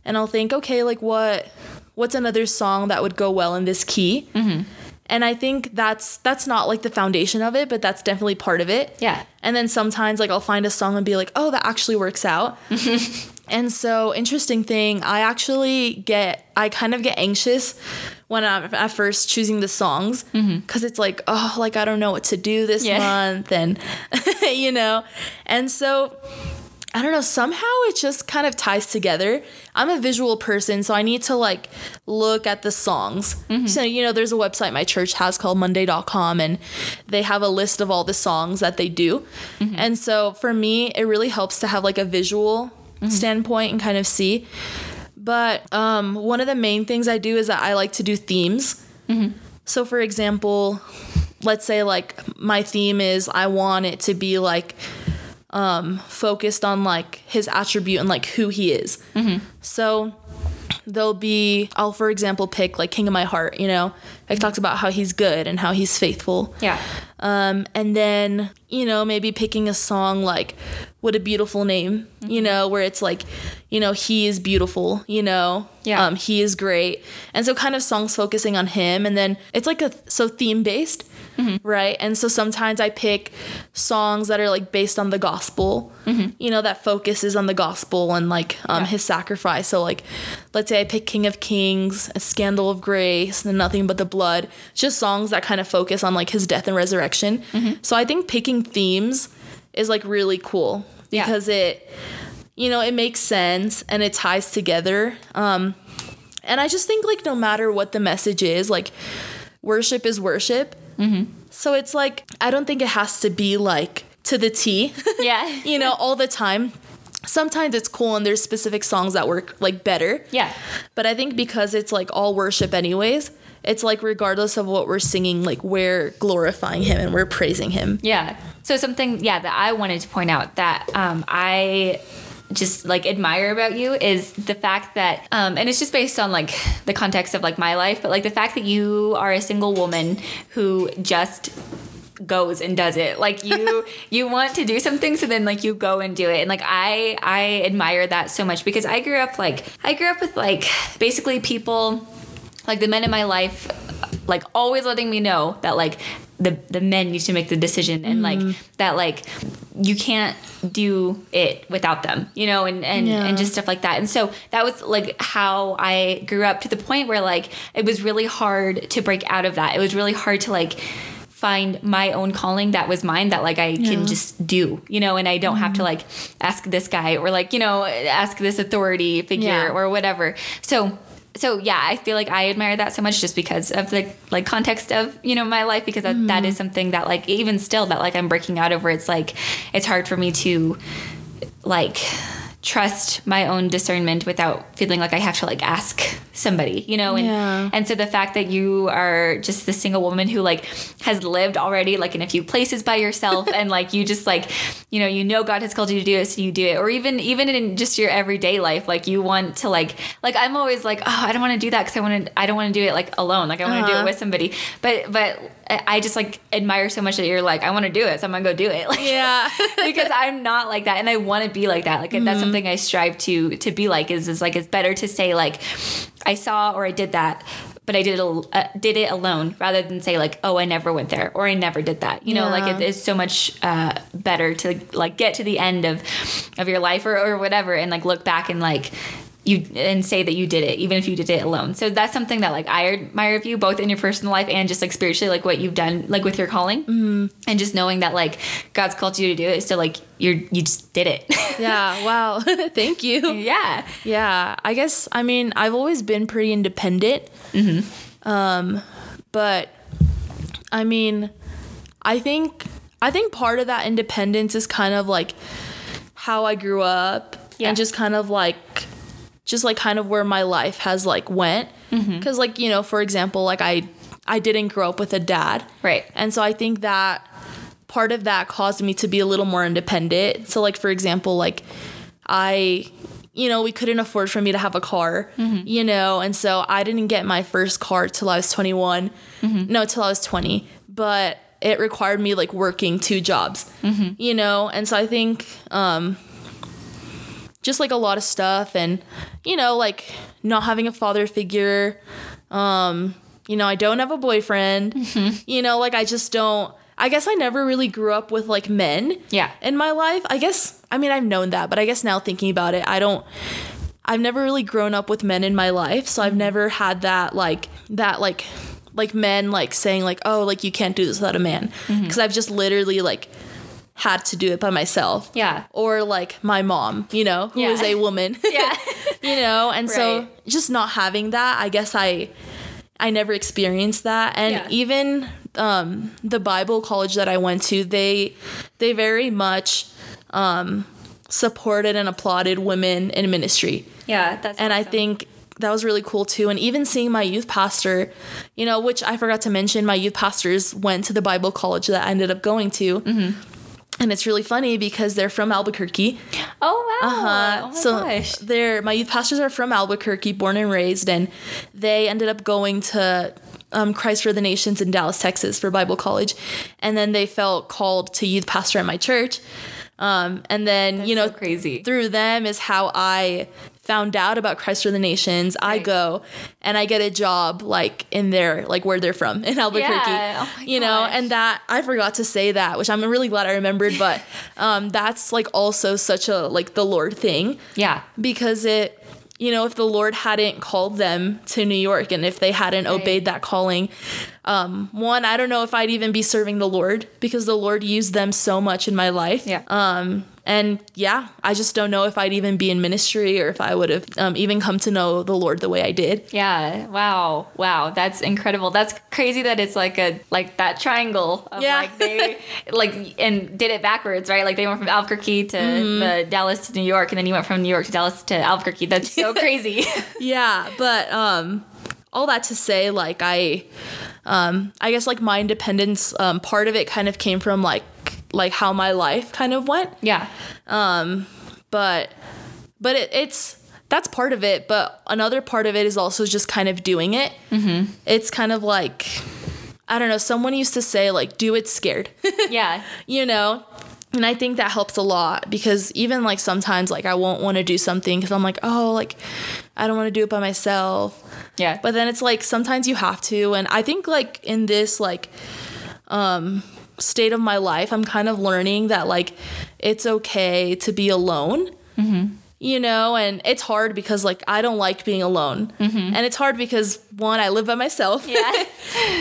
And I'll think, "Okay, like what what's another song that would go well in this key?" Mm-hmm. And I think that's that's not like the foundation of it, but that's definitely part of it. Yeah. And then sometimes like I'll find a song and be like, "Oh, that actually works out." And so, interesting thing, I actually get, I kind of get anxious when I'm at first choosing the songs mm-hmm. because it's like, oh, like I don't know what to do this Yeah. month. And, you know, and so I don't know, somehow it just kind of ties together. I'm a visual person, so I need to like look at the songs. Mm-hmm. So, you know, there's a website my church has called Monday.com, and they have a list of all the songs that they do. Mm-hmm. And so for me, it really helps to have like a visual standpoint and kind of see. But um, one of the main things I do is that I like to do themes. So, for example, let's say like my theme is I want it to be like um, focused on like his attribute and like who he is. So there'll be I'll for example pick like King of My Heart. You know, it talks about how he's good and how he's faithful. yeah Um, and then, you know, maybe picking a song like What a Beautiful Name, you know, where it's like, you know, he is beautiful, you know, Yeah. um, he is great. And so kind of songs focusing on him. And then it's like a, so theme based, right? And so sometimes I pick songs that are like based on the gospel, you know, that focuses on the gospel and like um, Yeah. his sacrifice. So, like, let's say I pick King of Kings, A Scandal of Grace, and Nothing But the Blood, just songs that kind of focus on like his death and resurrection. So, I think picking themes is like really cool Yeah. because it, you know, it makes sense and it ties together. Um, and I just think like no matter what the message is, like worship is worship. So it's like I don't think it has to be like to the T. yeah you know, all the time. Sometimes it's cool and there's specific songs that work like better. yeah But I think because it's like all worship anyways, it's like regardless of what we're singing, like we're glorifying him and we're praising him. Yeah. So something, yeah, that I wanted to point out that um, I just like admire about you is the fact that, um, and it's just based on like the context of like my life, but like the fact that you are a single woman who just goes and does it. Like you you want to do something so then like you go and do it. And like i i admire that so much because i grew up like i grew up with like basically people like the men in my life like always letting me know that like the the men used to make the decision and like mm. that like you can't do it without them you know and and, Yeah. and just stuff like that and so that was like how i grew up to the point where like it was really hard to break out of that it was really hard to like find my own calling that was mine that like i Yeah. can just do you know and i don't have to mm-hmm. like ask this guy or like you know ask this authority figure Yeah. or whatever so so yeah i feel like i admire that so much just because of the like context of you know my life because that, that is mm-hmm. something that like even still that like i'm breaking out of where it's like it's hard for me to like trust my own discernment without feeling like I have to like ask somebody, you know? And Yeah. and so the fact that you are just the single woman who like has lived already like in a few places by yourself and like you just like, you know, you know God has called you to do it, so you do it. Or even even in just your everyday life, like you want to like like I'm always like, oh, I don't want to do that because I want to I don't want to do it like alone. Like I want to do it Uh-huh. with somebody. But but I just like admire so much that you're like, I want to do it, so I'm gonna go do it. Like Yeah. because I'm not like that and I want to be like that. Like that's something I strive to to be like is is like it's better to say like I saw or I did that but I did it uh, did it alone rather than say like oh I never went there or I never did that. You know, like it is so much uh, better to like get to the end of of your life or, or whatever and like look back and like you and say that you did it even if you did it alone so that's something that like i admire of you both in your personal life and just like spiritually like what you've done like with your calling mm-hmm. and just knowing that like god's called you to do it so like you're you just did it yeah. Wow. Thank you. yeah Yeah, I guess I mean I've always been pretty independent. Hmm. Um, but I mean, I think I think part of that independence is kind of like how I grew up Yeah. and just kind of like just like kind of where my life has like went. Mm-hmm. Because like you know for example like I I didn't grow up with a dad. Right. And so I think that part of that caused me to be a little more independent. So like for example, like I you know, we couldn't afford for me to have a car, mm-hmm. you know, and so I didn't get my first car till I was 21. Mm-hmm. No, till I was 20. But it required me like working two jobs, you know, and so I think um just like a lot of stuff and you know, like not having a father figure, um, you know, I don't have a boyfriend. Mm-hmm. You know, like I just don't I guess I never really grew up with like men Yeah. in my life. I guess I mean I've known that, but I guess now thinking about it, I don't I've never really grown up with men in my life, so I've mm-hmm. never had that like that like like men like saying like, "Oh, like you can't do this without a man." Mm-hmm. Cuz I've just literally like had to do it by myself. Yeah. Or like my mom, you know, who is Yeah. a woman. yeah you know and so just not having that i guess i i never experienced that and Yeah. even um the bible college that i went to they they very much um supported and applauded women in ministry yeah that's and i think that was really cool too and even seeing my youth pastor you know which i forgot to mention my youth pastors went to the bible college that i ended up going to Mm-hmm. And it's really funny because they're from albuquerque oh wow uh-huh. oh my so gosh they're my youth pastors are from Albuquerque, born and raised, and they ended up going to um, Christ for the Nations in Dallas, Texas, for Bible college, and then they felt called to youth pastor at my church. Um, and then you know so crazy. through them is how I found out about Christ for the Nations. I go and I get a job like in their like where they're from in Albuquerque. Yeah. Oh you know, and that I forgot to say that, which I'm really glad I remembered, but um that's like also such a like the Lord thing yeah because it you know if the lord hadn't called them to new york and if they hadn't Right. obeyed that calling um, one i don't know if i'd even be serving the lord because the lord used them so much in my life Yeah. um, and yeah i just don't know if i'd even be in ministry or if i would have um, even come to know the lord the way i did Yeah. Wow. Wow. That's incredible. That's crazy that it's like a like that triangle of Yeah. like they like and did it backwards, right? Like they went from Albuquerque to Mm-hmm. the Dallas to New York and then you went from New York to Dallas to Albuquerque. That's so crazy. yeah but um all that to say like i um i guess like my independence um part of it kind of came from like like how my life kind of went yeah. Um, but but it, it's that's part of it but another part of it is also just kind of doing it mm-hmm. it's kind of like i don't know someone used to say like do it scared Yeah. you know and i think that helps a lot because even like sometimes like i won't want to do something because i'm like oh like i don't want to do it by myself Yeah. but then it's like sometimes you have to and i think like in this like um, state of my life, I'm kind of learning that like it's okay to be alone. Mm-hmm. You know, and it's hard because like I don't like being alone, mm-hmm. and it's hard because one, I live by myself. Yeah.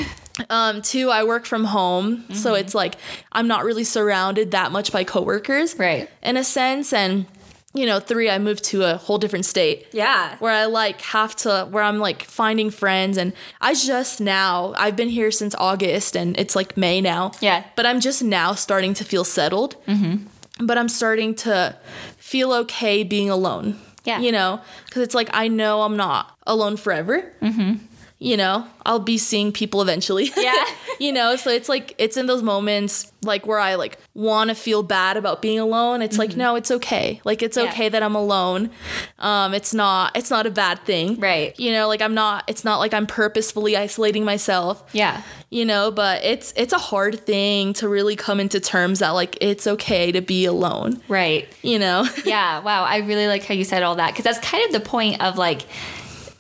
Um, two, I work from home, so mm-hmm. it's like I'm not really surrounded that much by coworkers, Right. In a sense, and you know, three, I moved to a whole different state Yeah. where I like have to where I'm like finding friends and I just now I've been here since August and it's like May now. Yeah. But I'm just now starting to feel settled. Mm-hmm. But I'm starting to feel okay being alone. Yeah. You know, because it's like I know I'm not alone forever. Mm-hmm. You know, I'll be seeing people eventually. Yeah. you know, so it's like it's in those moments like where I like want to feel bad about being alone. It's like no, it's okay. Like it's Mm-hmm. Yeah. okay that I'm alone. Um, it's not it's not a bad thing. Right. You know, like I'm not. It's not like I'm purposefully isolating myself. Yeah. You know, but it's it's a hard thing to really come into terms that like it's okay to be alone. Right. You know. Yeah. Wow. I really like how you said all that because that's kind of the point of like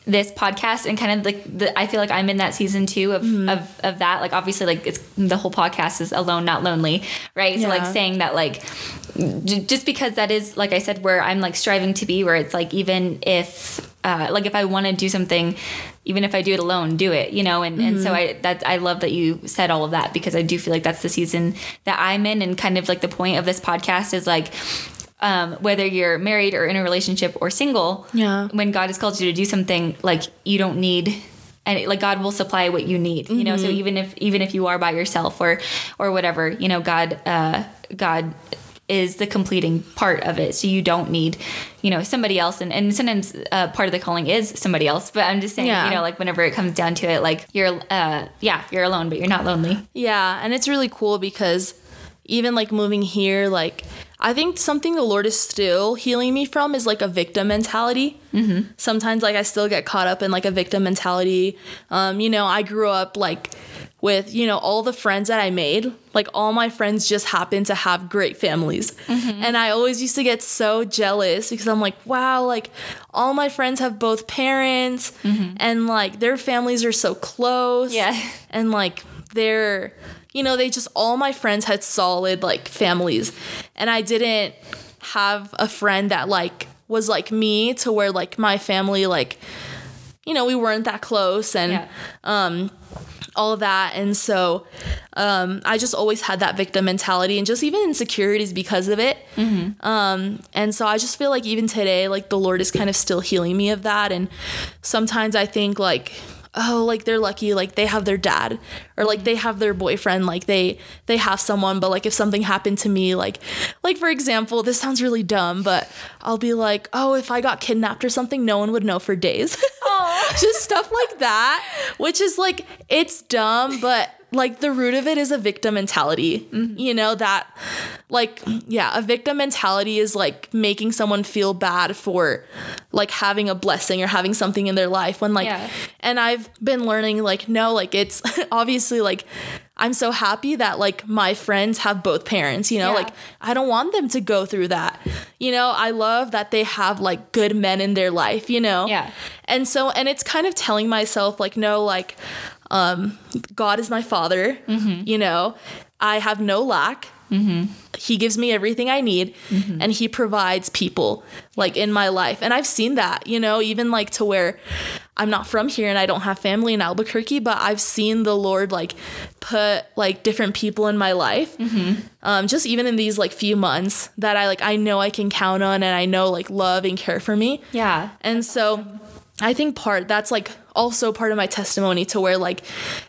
this podcast and kind of like the, I feel like I'm in that season two of, Mm-hmm. of, of that. Like obviously like it's the whole podcast is alone, not lonely. Right. So like saying that like j- just because that is like I said where I'm like striving to be where it's like even if uh, like if I want to do something even if I do it alone do it you know and, and so I that I love that you said all of that because I do feel like that's the season that I'm in and kind of like the point of this podcast is like um, whether you're married or in a relationship or single Yeah. when God has called you to do something like you don't need and like God will supply what you need you know? So even if even if you are by yourself or or whatever you know God uh God is the completing part of it. So you don't need you know somebody else. And, and sometimes uh, part of the calling is somebody else but i'm just saying Yeah. you know like whenever it comes down to it like you're uh yeah you're alone but you're not lonely. Yeah, and it's really cool because even like moving here, like I think something the Lord is still healing me from is like a victim mentality. Mm-hmm. Sometimes like I still get caught up in like a victim mentality. Um, you know, I grew up like with you know all the friends that I made. Like all my friends just happen to have great families, and I always used to get so jealous because I'm like, wow, like all my friends have both parents, and like their families are so close Yeah. and like they're you know they just all my friends had solid like families. And i didn't have a friend that like was like me to where like my family like you know we weren't that close and Yeah. all of that. And so um, i just always had that victim mentality and just even insecurities because of it. Um, and so i just feel like even today like the lord is kind of still healing me of that. And sometimes i think like oh like they're lucky like they have their dad or like they have their boyfriend like they they have someone but like if something happened to me like like for example this sounds really dumb but i'll be like oh if i got kidnapped or something no one would know for days. Just stuff like that which is like it's dumb but like the root of it is a victim mentality mm-hmm. you know that like yeah a victim mentality is like making someone feel bad for like having a blessing or having something in their life when like Yeah. and i've been learning like no like it's obviously like i'm so happy that like my friends have both parents you know? Yeah. like i don't want them to go through that. You know i love that they have like good men in their life you know? Yeah. and so and it's kind of telling myself like no like um god is my father you know? I have no lack he gives me everything i need and he provides people like in my life. And i've seen that you know even like to where i'm not from here and i don't have family in albuquerque but i've seen the lord like put like different people in my life. Um, just even in these like few months that i like i know i can count on and i know like love and care for me. Yeah. And so I think part that's like also part of my testimony to where like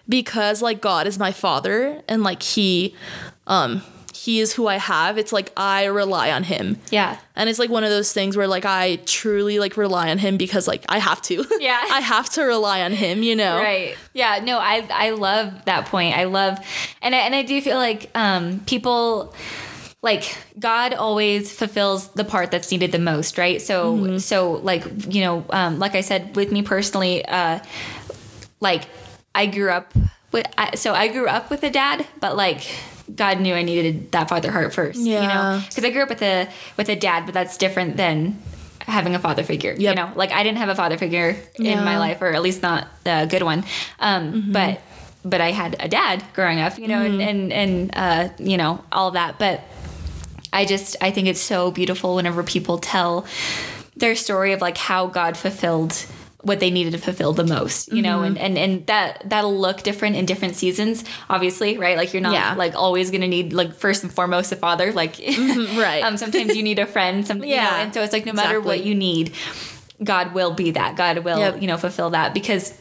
because like God is my father and like he um he is who I have, it's like I rely on him. yeah And it's like one of those things where like I truly like rely on him because like I have to. Yeah. I have to rely on him, you know. Right. Yeah. No, I I love that point. I love, and I, and I do feel like um, people like God always fulfills the part that's needed the most, right? So so like you know, um, like I said, with me personally, uh, like I grew up with I, so I grew up with a dad, but like. God knew I needed that father heart first, Yeah. you know, because I grew up with a with a dad, but that's different than having a father figure. You know, like I didn't have a father figure in my life, or at least not a good one. Um, But but I had a dad growing up, you know, Mm-hmm. and and and uh, you know all that. But I just I think it's so beautiful whenever people tell their story of like how God fulfilled what they needed to fulfill the most, you know, Mm-hmm. and, and and that that'll look different in different seasons, obviously, right? Like you're not Yeah. like always gonna need like first and foremost a father, like right. um, sometimes you need a friend, some, you know, Yeah, and so it's like no matter what you need, God will be that. God will, Yep. you know, fulfill that because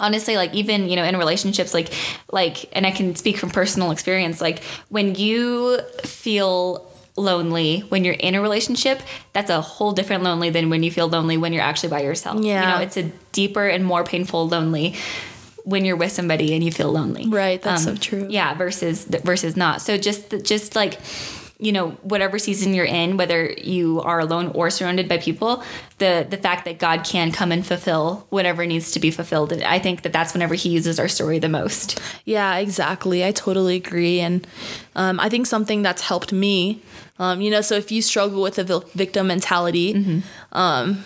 honestly like even you know in relationships like like and i can speak from personal experience like when you feel lonely when you're in a relationship that's a whole different lonely than when you feel lonely when you're actually by yourself Yeah. you know it's a deeper and more painful lonely when you're with somebody and you feel lonely Right, that's um, so true. yeah versus versus not so just just like you know whatever season you're in whether you are alone or surrounded by people the the fact that god can come and fulfill whatever needs to be fulfilled i think that that's whenever he uses our story the most Yeah, exactly. I totally agree. And um, I think something that's helped me, um, you know, so if you struggle with a victim mentality, um,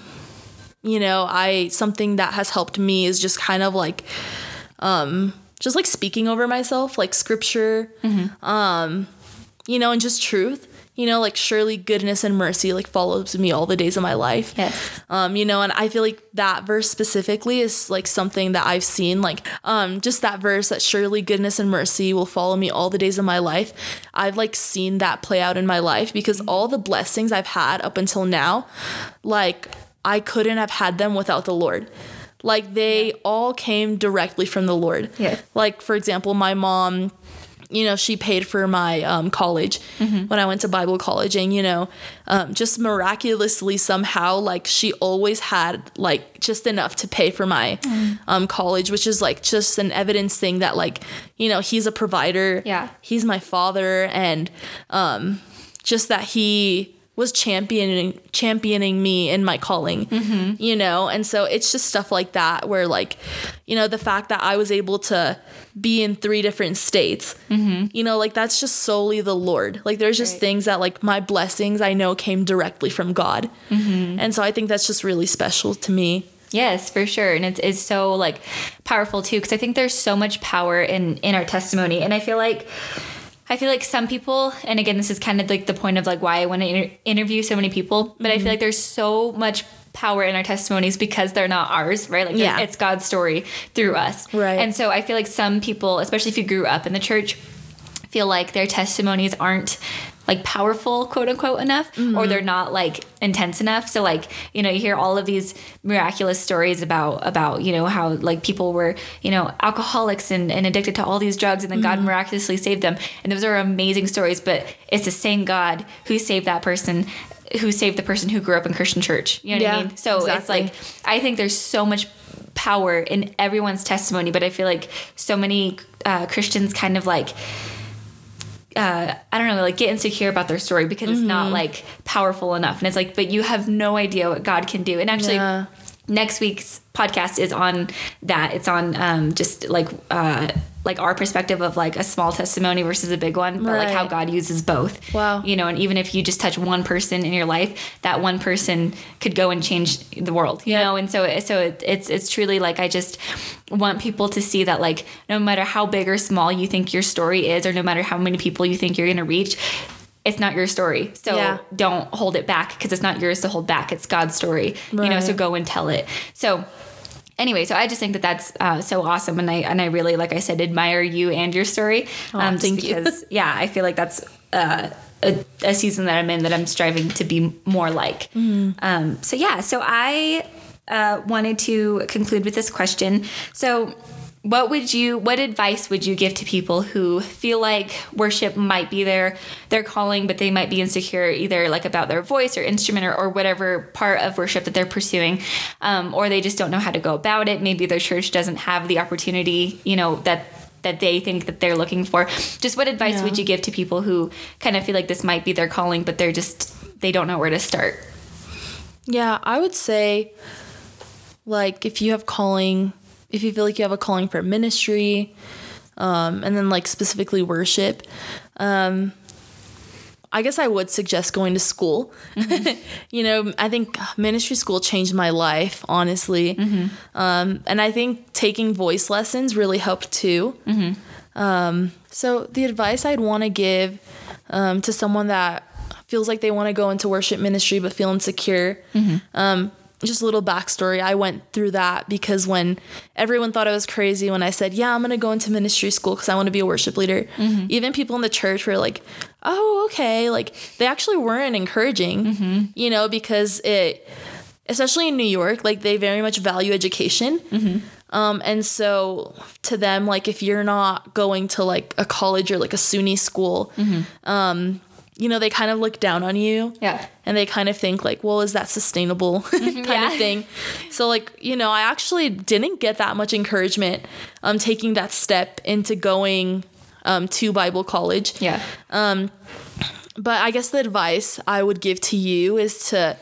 you know, I, something that has helped me is just kind of like, um, just like speaking over myself, like scripture, um, you know, and just truth. You know, like surely goodness and mercy like follows me all the days of my life. Yes. Um, you know, and I feel like that verse specifically is like something that I've seen, like um, just that verse that surely goodness and mercy will follow me all the days of my life. I've like seen that play out in my life because all the blessings I've had up until now, like I couldn't have had them without the Lord. Like they all came directly from the Lord. Yes. Like for example, my mom you know, she paid for my um, college when I went to Bible college, and you know, um, just miraculously somehow, like she always had like just enough to pay for my um, college, which is like just an evidence thing that like you know he's a provider, Yeah. he's my father, and um, just that he was championing championing me in my calling mm-hmm. you know? And so it's just stuff like that where like you know the fact that i was able to be in three different states mm-hmm. you know like that's just solely the lord. Like there's just Right. things that like my blessings i know came directly from god. Mm-hmm. And so i think that's just really special to me. Yes, for sure. And it's, it's so like powerful too, because I think there's so much power in, in our testimony. And I feel like, I feel like some people, and again, this is kind of like the point of like why I want to inter- interview so many people, but I feel mm-hmm. like there's so much power in our testimonies because they're not ours, right? Like Yeah. it's God's story through us. Right. And so I feel like some people, especially if you grew up in the church, feel like their testimonies aren't like powerful quote unquote enough or they're not like intense enough. So like you know you hear all of these miraculous stories about about you know how like people were you know alcoholics and, and addicted to all these drugs and then god miraculously saved them. And those are amazing stories but it's the same god who saved that person who saved the person who grew up in christian church. You know what i mean? So it's like I think there's so much power in everyone's testimony, but I feel like so many uh, Christians kind of like. Uh, I don't know, like get insecure about their story because it's Mm-hmm. not like powerful enough. And it's like, but you have no idea what God can do. And actually, Yeah. Next week's podcast is on that. It's on um, just like uh, like our perspective of like a small testimony versus a big one, but like how God uses both. Wow. You know, and even if you just touch one person in your life, that one person could go and change the world. You Yeah. know, and so so it, it's it's truly like I just want people to see that like no matter how big or small you think your story is, or no matter how many people you think you're going to reach. It's not your story. So Yeah. don't hold it back because it's not yours to hold back. It's God's story. You know, so go and tell it. So anyway, so I just think that that's uh, so awesome, and I and I really, like I said, admire you and your story. um, just thank you. because, yeah, I feel like that's uh, a, a season that I'm in that I'm striving to be more like. Mm-hmm. Um, so yeah, so I uh, wanted to conclude with this question. So. What would you what advice would you give to people who feel like worship might be their their calling but they might be insecure either like about their voice or instrument or, or whatever part of worship that they're pursuing um, or they just don't know how to go about it? Maybe their church doesn't have the opportunity you know that that they think that they're looking for. Just what advice Yeah. would you give to people who kind of feel like this might be their calling but they're just they don't know where to start? Yeah, I would say, like, if you have calling, if you feel like you have a calling for ministry, um, and then like specifically worship, um, I guess I would suggest going to school. you know, I think ministry school changed my life, honestly. Um, and I think taking voice lessons really helped too. Um, so, the advice I'd want to give um, to someone that feels like they want to go into worship ministry but feel insecure. Just a little backstory. I went through that because when everyone thought I was crazy when I said, "Yeah, I'm gonna go into ministry school because I want to be a worship leader," even people in the church were like, "Oh, okay." Like they actually weren't encouraging, you know, because it, especially in New York, like they very much value education. Um, and so to them, like if you're not going to like a college or like a SUNY school, um, you know, they kind of look down on you. Yeah. And they kind of think like, well, is that sustainable kind yeah. of thing? So like, you know, I actually didn't get that much encouragement um taking that step into going um to Bible college. Yeah. Um, but I guess the advice I would give to you is to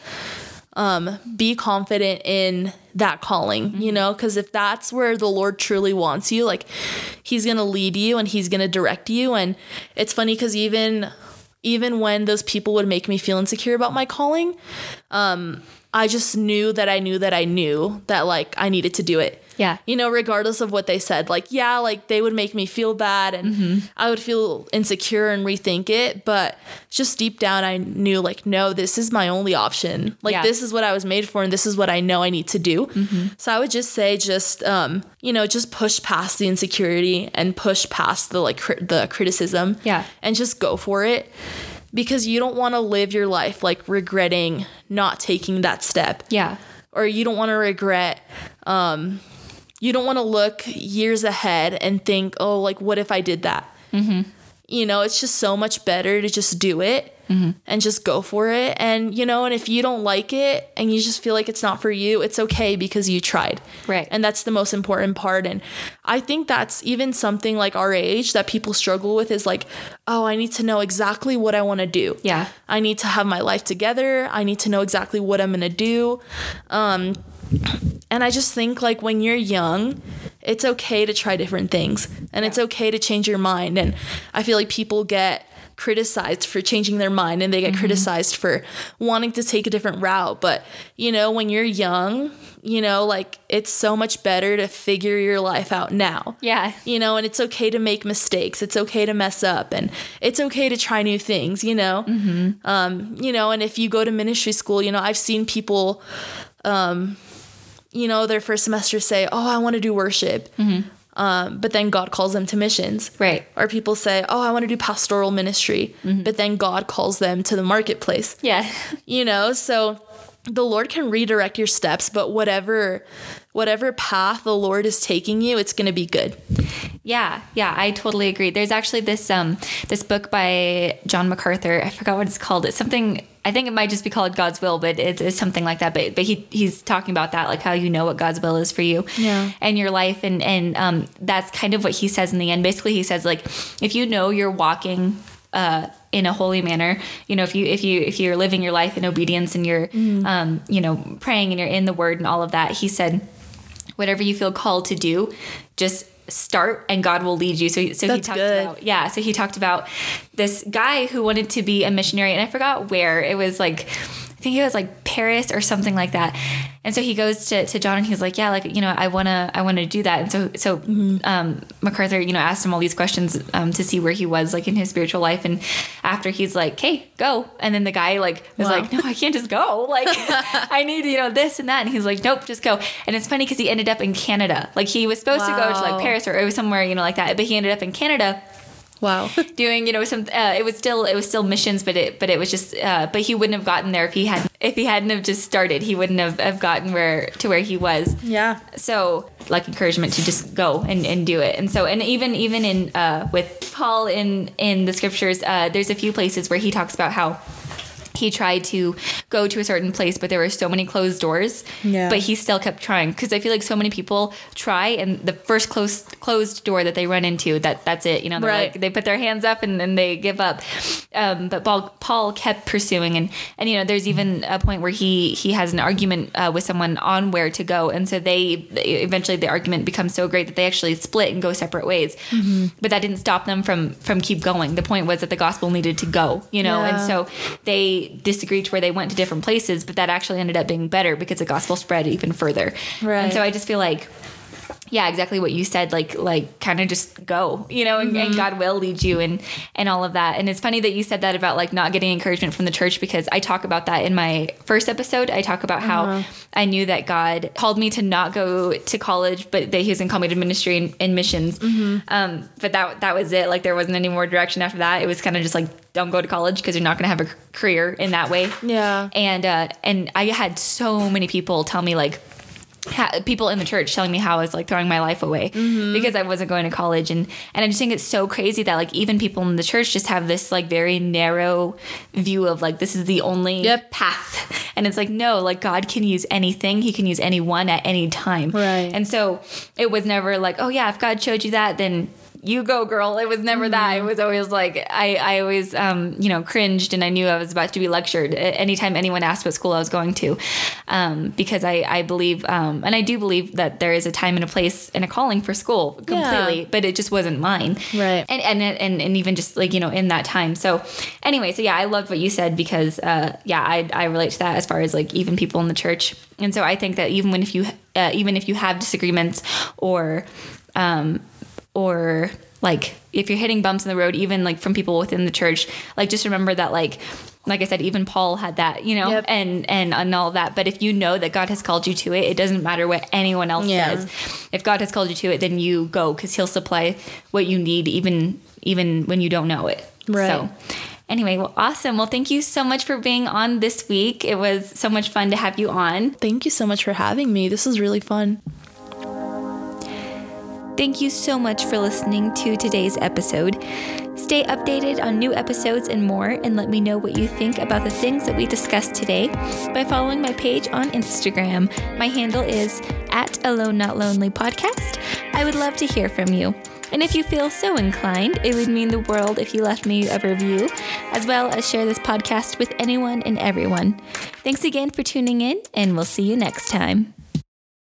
um, be confident in that calling, you know, because if that's where the Lord truly wants you, like He's gonna lead you and He's gonna direct you. And it's funny because even even when those people would make me feel insecure about my calling, um, I just knew that I knew that I knew that like I needed to do it. Yeah. You know, regardless of what they said, like, yeah, like they would make me feel bad and I would feel insecure and rethink it. But just deep down, I knew, like, no, this is my only option. Like, Yeah. this is what I was made for and this is what I know I need to do. So I would just say, just, um, you know, just push past the insecurity and push past the, like, cri- the criticism. Yeah. And just go for it because you don't want to live your life, like, regretting not taking that step Yeah. or you don't want to regret um you don't want to look years ahead and think oh like what if i did that mm-hmm. you know it's just so much better to just do it and just go for it and you know and if you don't like it and you just feel like it's not for you it's okay because you tried Right. and that's the most important part and i think that's even something like our age that people struggle with is like oh i need to know exactly what i want to do Yeah. I need to have my life together. I need to know exactly what I'm going to do. Um, and I just think like when you're young, it's okay to try different things and it's okay to change your mind. And I feel like people get criticized for changing their mind and they get criticized for wanting to take a different route. But, you know, when you're young, you know, like it's so much better to figure your life out now Yeah. you know, and it's okay to make mistakes. It's okay to mess up, and it's okay to try new things, you know. Um, you know, and if you go to ministry school, you know, I've seen people, um, you know, their first semester say, "Oh, I want to do worship," um, but then God calls them to missions. Right. Or people say, "Oh, I want to do pastoral ministry," but then God calls them to the marketplace Yeah. you know so the lord can redirect your steps but whatever whatever path the lord is taking you it's going to be good Yeah, yeah, I totally agree. There's actually this um this book by John MacArthur. I forgot what it's called. It's something I think it might just be called God's Will, but it's, it's something like that. But but he he's talking about that, like how you know what God's will is for you Yeah. and your life, and and um that's kind of what he says in the end. Basically, he says like if you know you're walking uh in a holy manner you know if you if you if you're living your life in obedience and you're um you know praying and you're in the word and all of that he said whatever you feel called to do, just start and God will lead you. So, so he talked good. about, yeah. So he talked about this guy who wanted to be a missionary and I forgot where it was like, think it was like Paris or something like that. And so he goes to, to John and he's like, yeah, like, you know, I want to, I want to do that. And so, so, um, MacArthur, you know, asked him all these questions, um, to see where he was like in his spiritual life. And after he's like, Hey, go. And then the guy like was Wow. like, no, I can't just go. Like I need, you know, this and that. And he's like, nope, just go. And it's funny because he ended up in Canada. Like he was supposed to go to like Paris or it was somewhere, you know, like that. But he ended up in Canada wow doing, you know, some. Uh, it was still it was still missions, but it but it was just. Uh, but he wouldn't have gotten there if he had if he hadn't have just started. He wouldn't have, have gotten where to where he was yeah so like encouragement to just go and, and do it and so and even even in uh with paul in in the scriptures uh there's a few places where he talks about how he tried to go to a certain place, but there were so many closed doors. Yeah. But he still kept trying because I feel like so many people try, and the first closed closed door that they run into, that that's it. You know, Right. like they put their hands up and then they give up. Um, but Paul, Paul kept pursuing, and and you know, there's even a point where he he has an argument uh, with someone on where to go, and so they eventually the argument becomes so great that they actually split and go separate ways. Mm-hmm. But that didn't stop them from from keep going. The point was that the gospel needed to go, you know, and so they disagreed to where they went to different places, but that actually ended up being better because the gospel spread even further. Right. And so I just feel like yeah exactly what you said like like kind of just go you know and, Mm-hmm. and god will lead you and and all of that and it's funny that you said that about like not getting encouragement from the church because i talk about that in my first episode i talk about how Uh-huh. i knew that god called me to not go to college but that he was going to call me to ministry and, and missions Mm-hmm. um, but that that was it like there wasn't any more direction after that it was kind of just like don't go to college because you're not going to have a career in that way Yeah. and uh, and I had so many people tell me like ha- people in the church telling me how I was like throwing my life away Mm-hmm. because I wasn't going to college and and I just think it's so crazy that like even people in the church just have this like very narrow view of like this is the only Yep. path and it's like no like God can use anything he can use anyone at any time Right. and so it was never like oh yeah if God showed you that then you go girl it was never that it Mm-hmm. was always like I, I always um, you know cringed and I knew I was about to be lectured anytime anyone asked what school I was going to um, because I, I believe um, and I do believe that there is a time and a place and a calling for school completely Yeah. but it just wasn't mine Right. and, and and and even just like you know in that time so anyway so yeah I loved what you said because uh, yeah I, I relate to that as far as like even people in the church and so I think that even when if you uh, even if you have disagreements or um, or like if you're hitting bumps in the road even like from people within the church like just remember that like like I said even Paul had that you know Yep. and and and all that but if you know that God has called you to it it doesn't matter what anyone else Yeah. says if God has called you to it then you go cuz he'll supply what you need even even when you don't know it Right. so anyway well awesome well thank you so much for being on this week it was so much fun to have you on Thank you so much for having me. This was really fun. Thank you so much for listening to today's episode. Stay updated on new episodes and more, and let me know what you think about the things that we discussed today by following my page on Instagram. My handle is at Alone Not Lonely Podcast. I would love to hear from you. And if you feel so inclined, it would mean the world if you left me a review, as well as share this podcast with anyone and everyone. Thanks again for tuning in, and we'll see you next time.